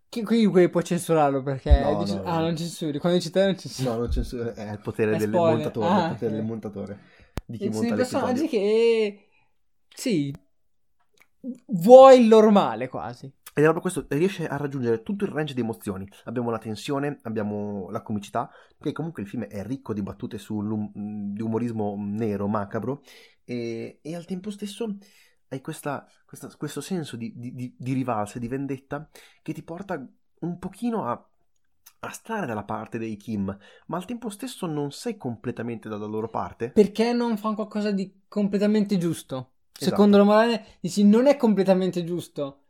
che qui puoi censurarlo perché No, dici- no, ah, no. non censuri, quando dici te non censuri. No, non c'è, è il potere del montatore, Ah, il potere ok. del montatore, di chi E sono monta i personaggi che sì, vuoi il loro male quasi. Ed è proprio questo, riesce a raggiungere tutto il range di emozioni. Abbiamo la tensione, abbiamo la comicità, perché comunque il film è ricco di battute su di umorismo nero, macabro, e, e al tempo stesso hai questa- questa- questo senso di, di- di- di rivalsa, di vendetta, che ti porta un pochino a, a stare dalla parte dei Kim, ma al tempo stesso non sei completamente dalla loro parte. Perché non fanno qualcosa di completamente giusto? Esatto. Secondo la morale dici non è completamente giusto.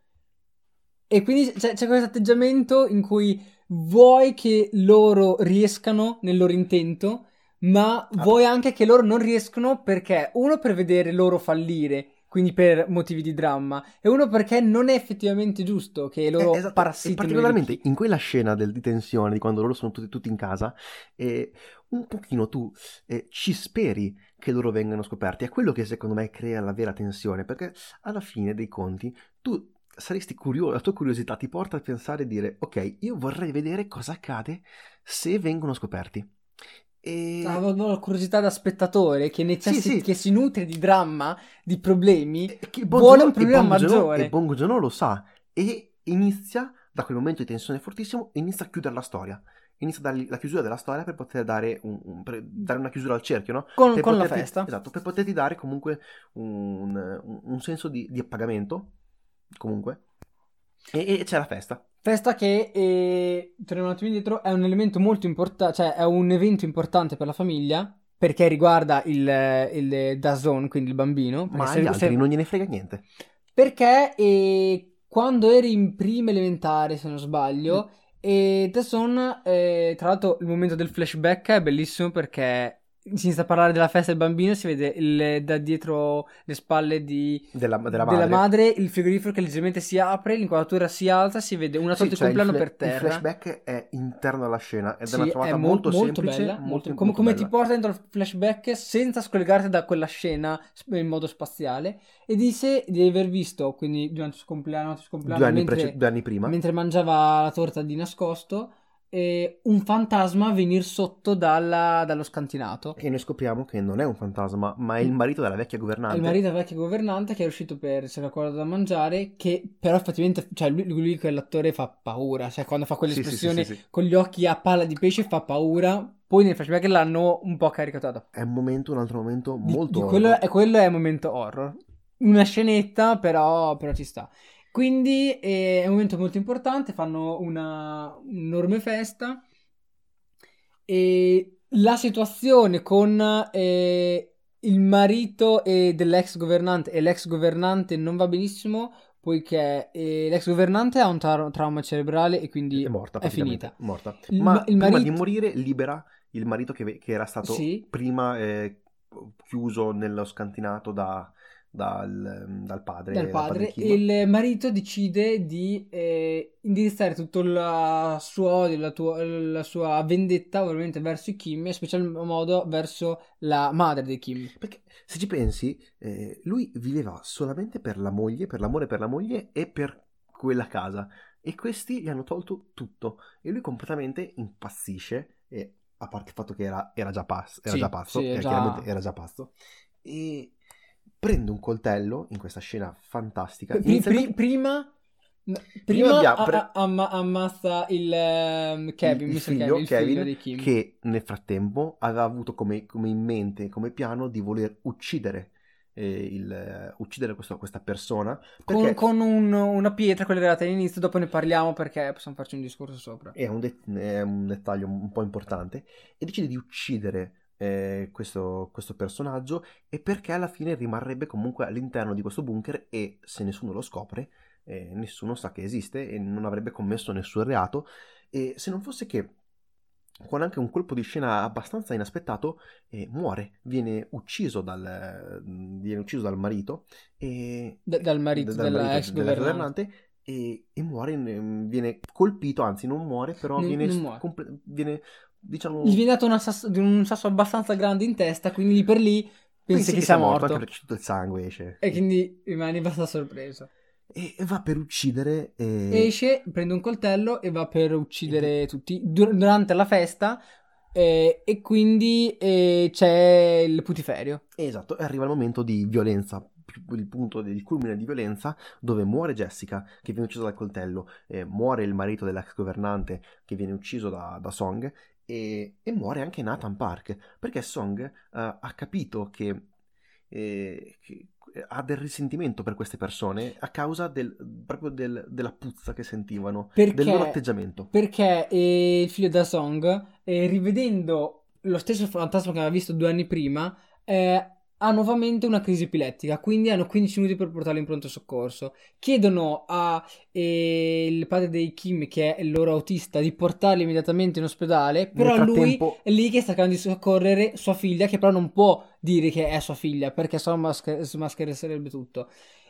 E quindi c'è, c'è questo atteggiamento in cui vuoi che loro riescano nel loro intento, ma Ah. vuoi anche che loro non riescano perché uno per vedere loro fallire, quindi per motivi di dramma, e uno perché non è effettivamente giusto che loro Eh, esatto, parassitino. Particolarmente in quella scena del- di tensione, di quando loro sono tutti, tutti in casa, eh, un pochino tu eh, ci speri che loro vengano scoperti. È quello che secondo me crea la vera tensione, perché alla fine dei conti tu saresti curioso, la tua curiosità ti porta a pensare e dire, ok, io vorrei vedere cosa accade se vengono scoperti. E... Ah, Avevo la curiosità da spettatore che, necessi- Sì, sì. che si nutre di dramma, di problemi. E che vuole un problema maggiore. E Bong Joon-ho lo sa e inizia, da quel momento di tensione fortissimo, inizia a chiudere la storia. Inizia a dargli la chiusura della storia per poter dare, un- un- per dare una chiusura al cerchio, no? Con, Per con la poterti- festa. Esatto, per poterti dare comunque un, un- un senso di, di appagamento, comunque. E, e c'è la festa. Festa che, eh, torniamo un attimo indietro, è un elemento molto importante, cioè è un evento importante per la famiglia, perché riguarda il, il Dazon, quindi il bambino. Ma agli se- altri se- non gliene frega niente. Perché eh, quando eri in prima elementare, se non sbaglio, e Dazon, eh, tra l'altro il momento del flashback è bellissimo perché si inizia a parlare della festa del bambino, si vede il- da dietro le spalle di, Della, della della madre. madre il frigorifero che leggermente si apre, l'inquadratura si alza, si vede una Sì, torta di cioè il compleanno fla- per terra. Il flashback è interno alla scena ed Sì, è una trovata è mo- molto, molto semplice, bella, molto, molto- molto come, come ti bella. porta dentro il flashback senza scollegarti da quella scena in modo spaziale e dice di aver visto, quindi durante il suo compleanno, il suo compleanno Due anni, mentre, prece- due anni prima. mentre mangiava la torta di nascosto, eh, un fantasma venire sotto dalla- dallo scantinato. E noi scopriamo che non è un fantasma, ma è il marito della vecchia È governante. il marito del vecchio governante che è uscito per cercare qualcosa da mangiare, che però effettivamente, cioè lui, lui quell'attore fa paura, cioè quando fa Sì, sì, sì, quell'espressione sì, con gli occhi a palla di pesce fa paura. Poi nel flashback l'hanno un po' caricato. È un momento, un altro momento Di- molto... di quello, è, quello è un momento horror. Una scenetta, però, però ci sta. Quindi eh, è un momento molto importante. Fanno una un'enorme festa. E la situazione con eh, il marito e dell'ex governante e l'ex governante non va benissimo. Poiché eh, l'ex governante ha un tra- trauma cerebrale e quindi è morta, è finita. morta. Il Ma ma- il prima marito- di morire libera il marito che, che era stato Sì. prima eh, chiuso nello scantinato da, dal, dal padre. dal padre di il marito decide di eh, indirizzare tutto il suo odio, la, tua- la sua vendetta ovviamente verso i Kim, in special modo verso la madre dei Kim. Perché se ci pensi, eh, lui viveva solamente per la moglie, per l'amore per la moglie e per quella casa. E questi gli hanno tolto tutto. E lui completamente impazzisce. E a parte il fatto che era, era già, pas- era Sì, già pazzo, sì, è eh, già- era già pazzo. E prende un coltello in questa scena fantastica. Pri- pri- prima, no, Prima prima a- pre- a- amma- ammazza il ehm, Kevin, il Mr. figlio, Kevin, il Kevin, figlio di Kim. che nel frattempo aveva avuto come, come in mente, come piano di voler uccidere, eh, il, eh, uccidere questo- questa persona. Con, Perché con un- una pietra, quella data all'inizio, dopo ne parliamo perché possiamo farci un discorso sopra. è un, det- è un dettaglio un po' importante, e decide di uccidere eh, questo, questo personaggio e perché alla fine rimarrebbe comunque all'interno di questo bunker e se nessuno lo scopre, eh, nessuno sa che esiste e non avrebbe commesso nessun reato e se non fosse che con anche un colpo di scena abbastanza inaspettato eh, muore, viene ucciso dal, viene ucciso dal marito e Da- dal marito dal della marito ex della governante. e, e muore, in- viene colpito, anzi non muore, però Non- viene, non muore. comple- viene, diciamo, Gli viene dato una sasso- di un sasso abbastanza grande in testa, quindi lì per lì pensi che sia morto. anche perché tutto il sangue esce. E quindi rimani abbastanza sorpreso. E, e va per uccidere e... Esce, prende un coltello e va per uccidere tutti dur- durante la festa. eh, e quindi eh, c'è il putiferio. Esatto, e arriva il momento di violenza, il punto del culmine di violenza, dove muore Jessica, che viene uccisa dal coltello, eh, muore il marito dell'ex governante, che viene ucciso da, da Song, e, e muore anche Nathan Park, perché Song eh, ha capito che, eh, che ha del risentimento per queste persone a causa del, proprio del- della puzza che sentivano, Perché- del loro atteggiamento. Perché eh, il figlio da Song, eh, rivedendo lo stesso fantasma che aveva visto due anni prima, eh, ha nuovamente una crisi epilettica, quindi hanno 15 minuti per portarlo in pronto soccorso. Chiedono al padre dei Kim, che è il loro autista, di portarli immediatamente in ospedale, però lui è lì che sta cercando di soccorrere sua figlia, che però non può dire che è sua figlia, perché sennò masch- smaschererebbe tutto.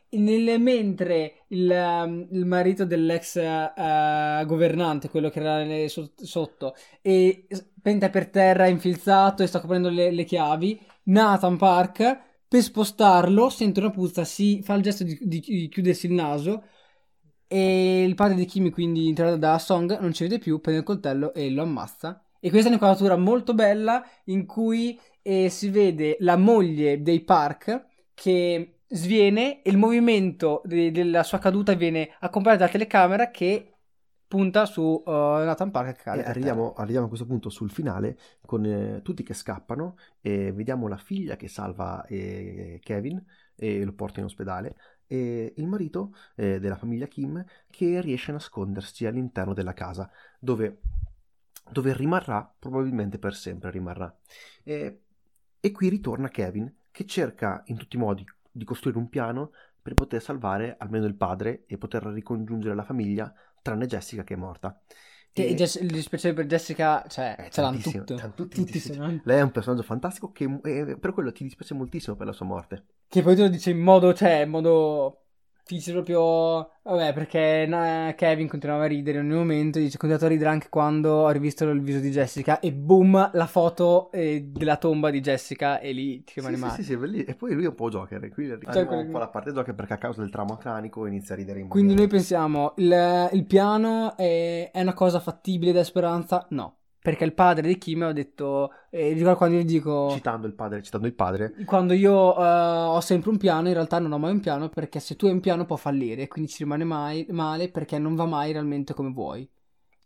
Nel- mentre il, um, il marito dell'ex eh, governante, quello che era sotto, e s- penta per terra infilzato e sta coprendo le, le chiavi, Nathan Park, per spostarlo, sente una puzza, si fa il gesto di, di- di chiudersi il naso e il padre di Kimi, quindi interrogato da Song, non ci vede più, prende il coltello e lo ammazza. E questa è un'inquadratura molto bella in cui eh, si vede la moglie dei Park che sviene e il movimento de- della sua caduta viene accompagnato dalla telecamera che punta su uh, Nathan Park che cade. Arriviamo, arriviamo a questo punto sul finale con eh, tutti che scappano e vediamo la figlia che salva eh, Kevin e lo porta in ospedale e il marito eh, della famiglia Kim che riesce a nascondersi all'interno della casa dove, dove rimarrà, probabilmente per sempre rimarrà. E, e qui ritorna Kevin che cerca in tutti i modi di costruire un piano per poter salvare almeno il padre e poter ricongiungere la famiglia tranne Jessica che è morta. Che E- Jess- il dispiacere per Jessica, cioè, eh, ce l'hanno tutto. tutti, Tutti sì. non- Lei è un personaggio fantastico che eh, per quello ti dispiace moltissimo per la sua morte. Che poi te lo dice in modo, cioè, in modo... Dice proprio... Vabbè, perché na- Kevin continuava a ridere ogni momento, dice, continuato a ridere anche quando ho rivisto il viso di Jessica e boom, la foto eh, della tomba di Jessica e lì ti Sì, rimane sì, male. sì, sì, belli- E poi lui è un po' Joker. Qui arriva quello un che- po' la parte Joker perché a causa del trauma cranico inizia a ridere in Quindi noi pensiamo, il, il piano è, è una cosa fattibile da speranza? No. Perché il padre di Kim ha detto, eh, ricordo quando io dico... Citando il padre, citando il padre. Quando io eh, ho sempre un piano, in realtà non ho mai un piano perché se tu hai un piano può fallire, quindi ci rimane mai, male perché non va mai realmente come vuoi.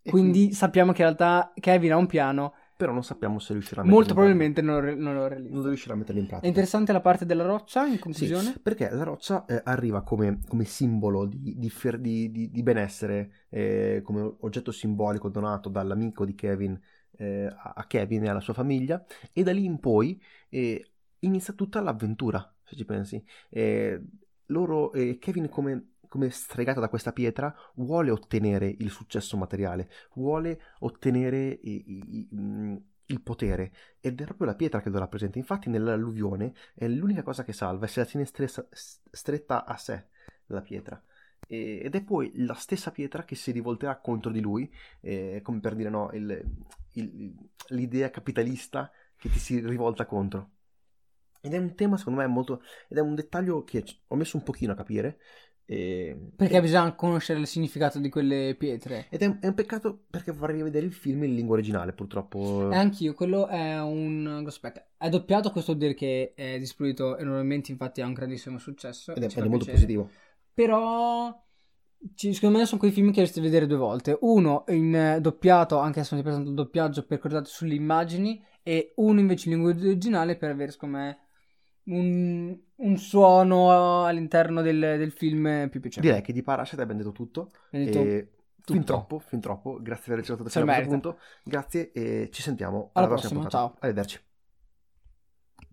E Quindi sappiamo che in realtà Kevin ha un piano, Però non sappiamo se riuscirà a metterlo molto probabilmente non, re- non lo realizza. Non riuscirà a metterlo in È pratica. interessante la parte della roccia in Sì, conclusione. perché la roccia eh, arriva come, come simbolo di, di di- di- benessere, eh, come oggetto simbolico donato dall'amico di Kevin eh, a a Kevin e alla sua famiglia, e da lì in poi eh, inizia tutta l'avventura, se ci pensi. Eh, loro, eh, Kevin come, come stregato da questa pietra vuole ottenere il successo materiale, vuole ottenere i- i- i- mm, il potere ed è proprio la pietra che lo rappresenta. Infatti nell'alluvione è l'unica cosa che salva e se la tiene stressa, stretta a sé la pietra. E, ed è poi la stessa pietra che si rivolterà contro di lui, eh, come per dire no, il, il, l'idea capitalista che ti si rivolta contro. Ed è un tema secondo me molto... ed è un dettaglio che ho messo un pochino a capire. E, perché bisogna conoscere il significato di quelle pietre. Ed è un, è un, peccato perché vorrei vedere il film in lingua originale, purtroppo. E anch'io, quello è un aspetta. È doppiato, questo vuol dire che è distribuito enormemente, infatti ha un grandissimo successo. Ed è, ed è molto positivo. Però secondo me sono quei film che dovreste vedere due volte. Uno in doppiato, anche se non ti presento il doppiaggio, per correlare sulle immagini, e uno invece in lingua originale per avere, secondo me, un, un suono all'interno del, del, film più piacevole. Direi che di Parasite abbiamo detto tutto. Detto e... tutto. Fin troppo, fin troppo. Grazie per aver ricevuto questo punto. Grazie e ci sentiamo alla, alla prossima. prossima ciao. Arrivederci.